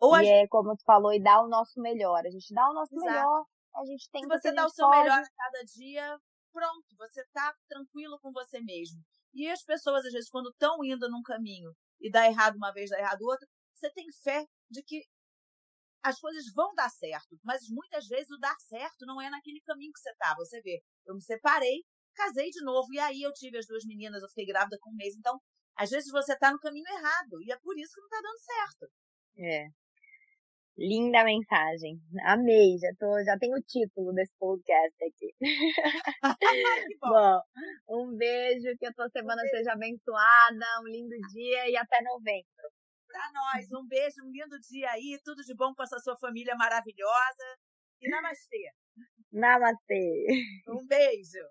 A: Ou e a é, como tu falou, e dar o nosso melhor. A gente dá o nosso Exato. melhor, a gente tem
B: Se
A: que
B: você dá o seu
A: pode...
B: melhor a cada dia, pronto, você tá tranquilo com você mesmo. E as pessoas, às vezes, quando estão indo num caminho e dá errado uma vez, dá errado outra, você tem fé de que as coisas vão dar certo. Mas muitas vezes o dar certo não é naquele caminho que você tá. Você vê, eu me separei, casei de novo. E aí eu tive as duas meninas, eu fiquei grávida com um mês. Então, às vezes você está no caminho errado. E é por isso que não está dando certo.
A: É. Linda mensagem. Amei, já, tô, já tenho o título desse podcast aqui. bom. bom, um beijo, que a tua semana um seja abençoada, um lindo dia e até novembro.
B: Pra nós, um beijo, um lindo dia aí, tudo de bom com essa sua família maravilhosa. E namastê.
A: Namastê.
B: Um beijo.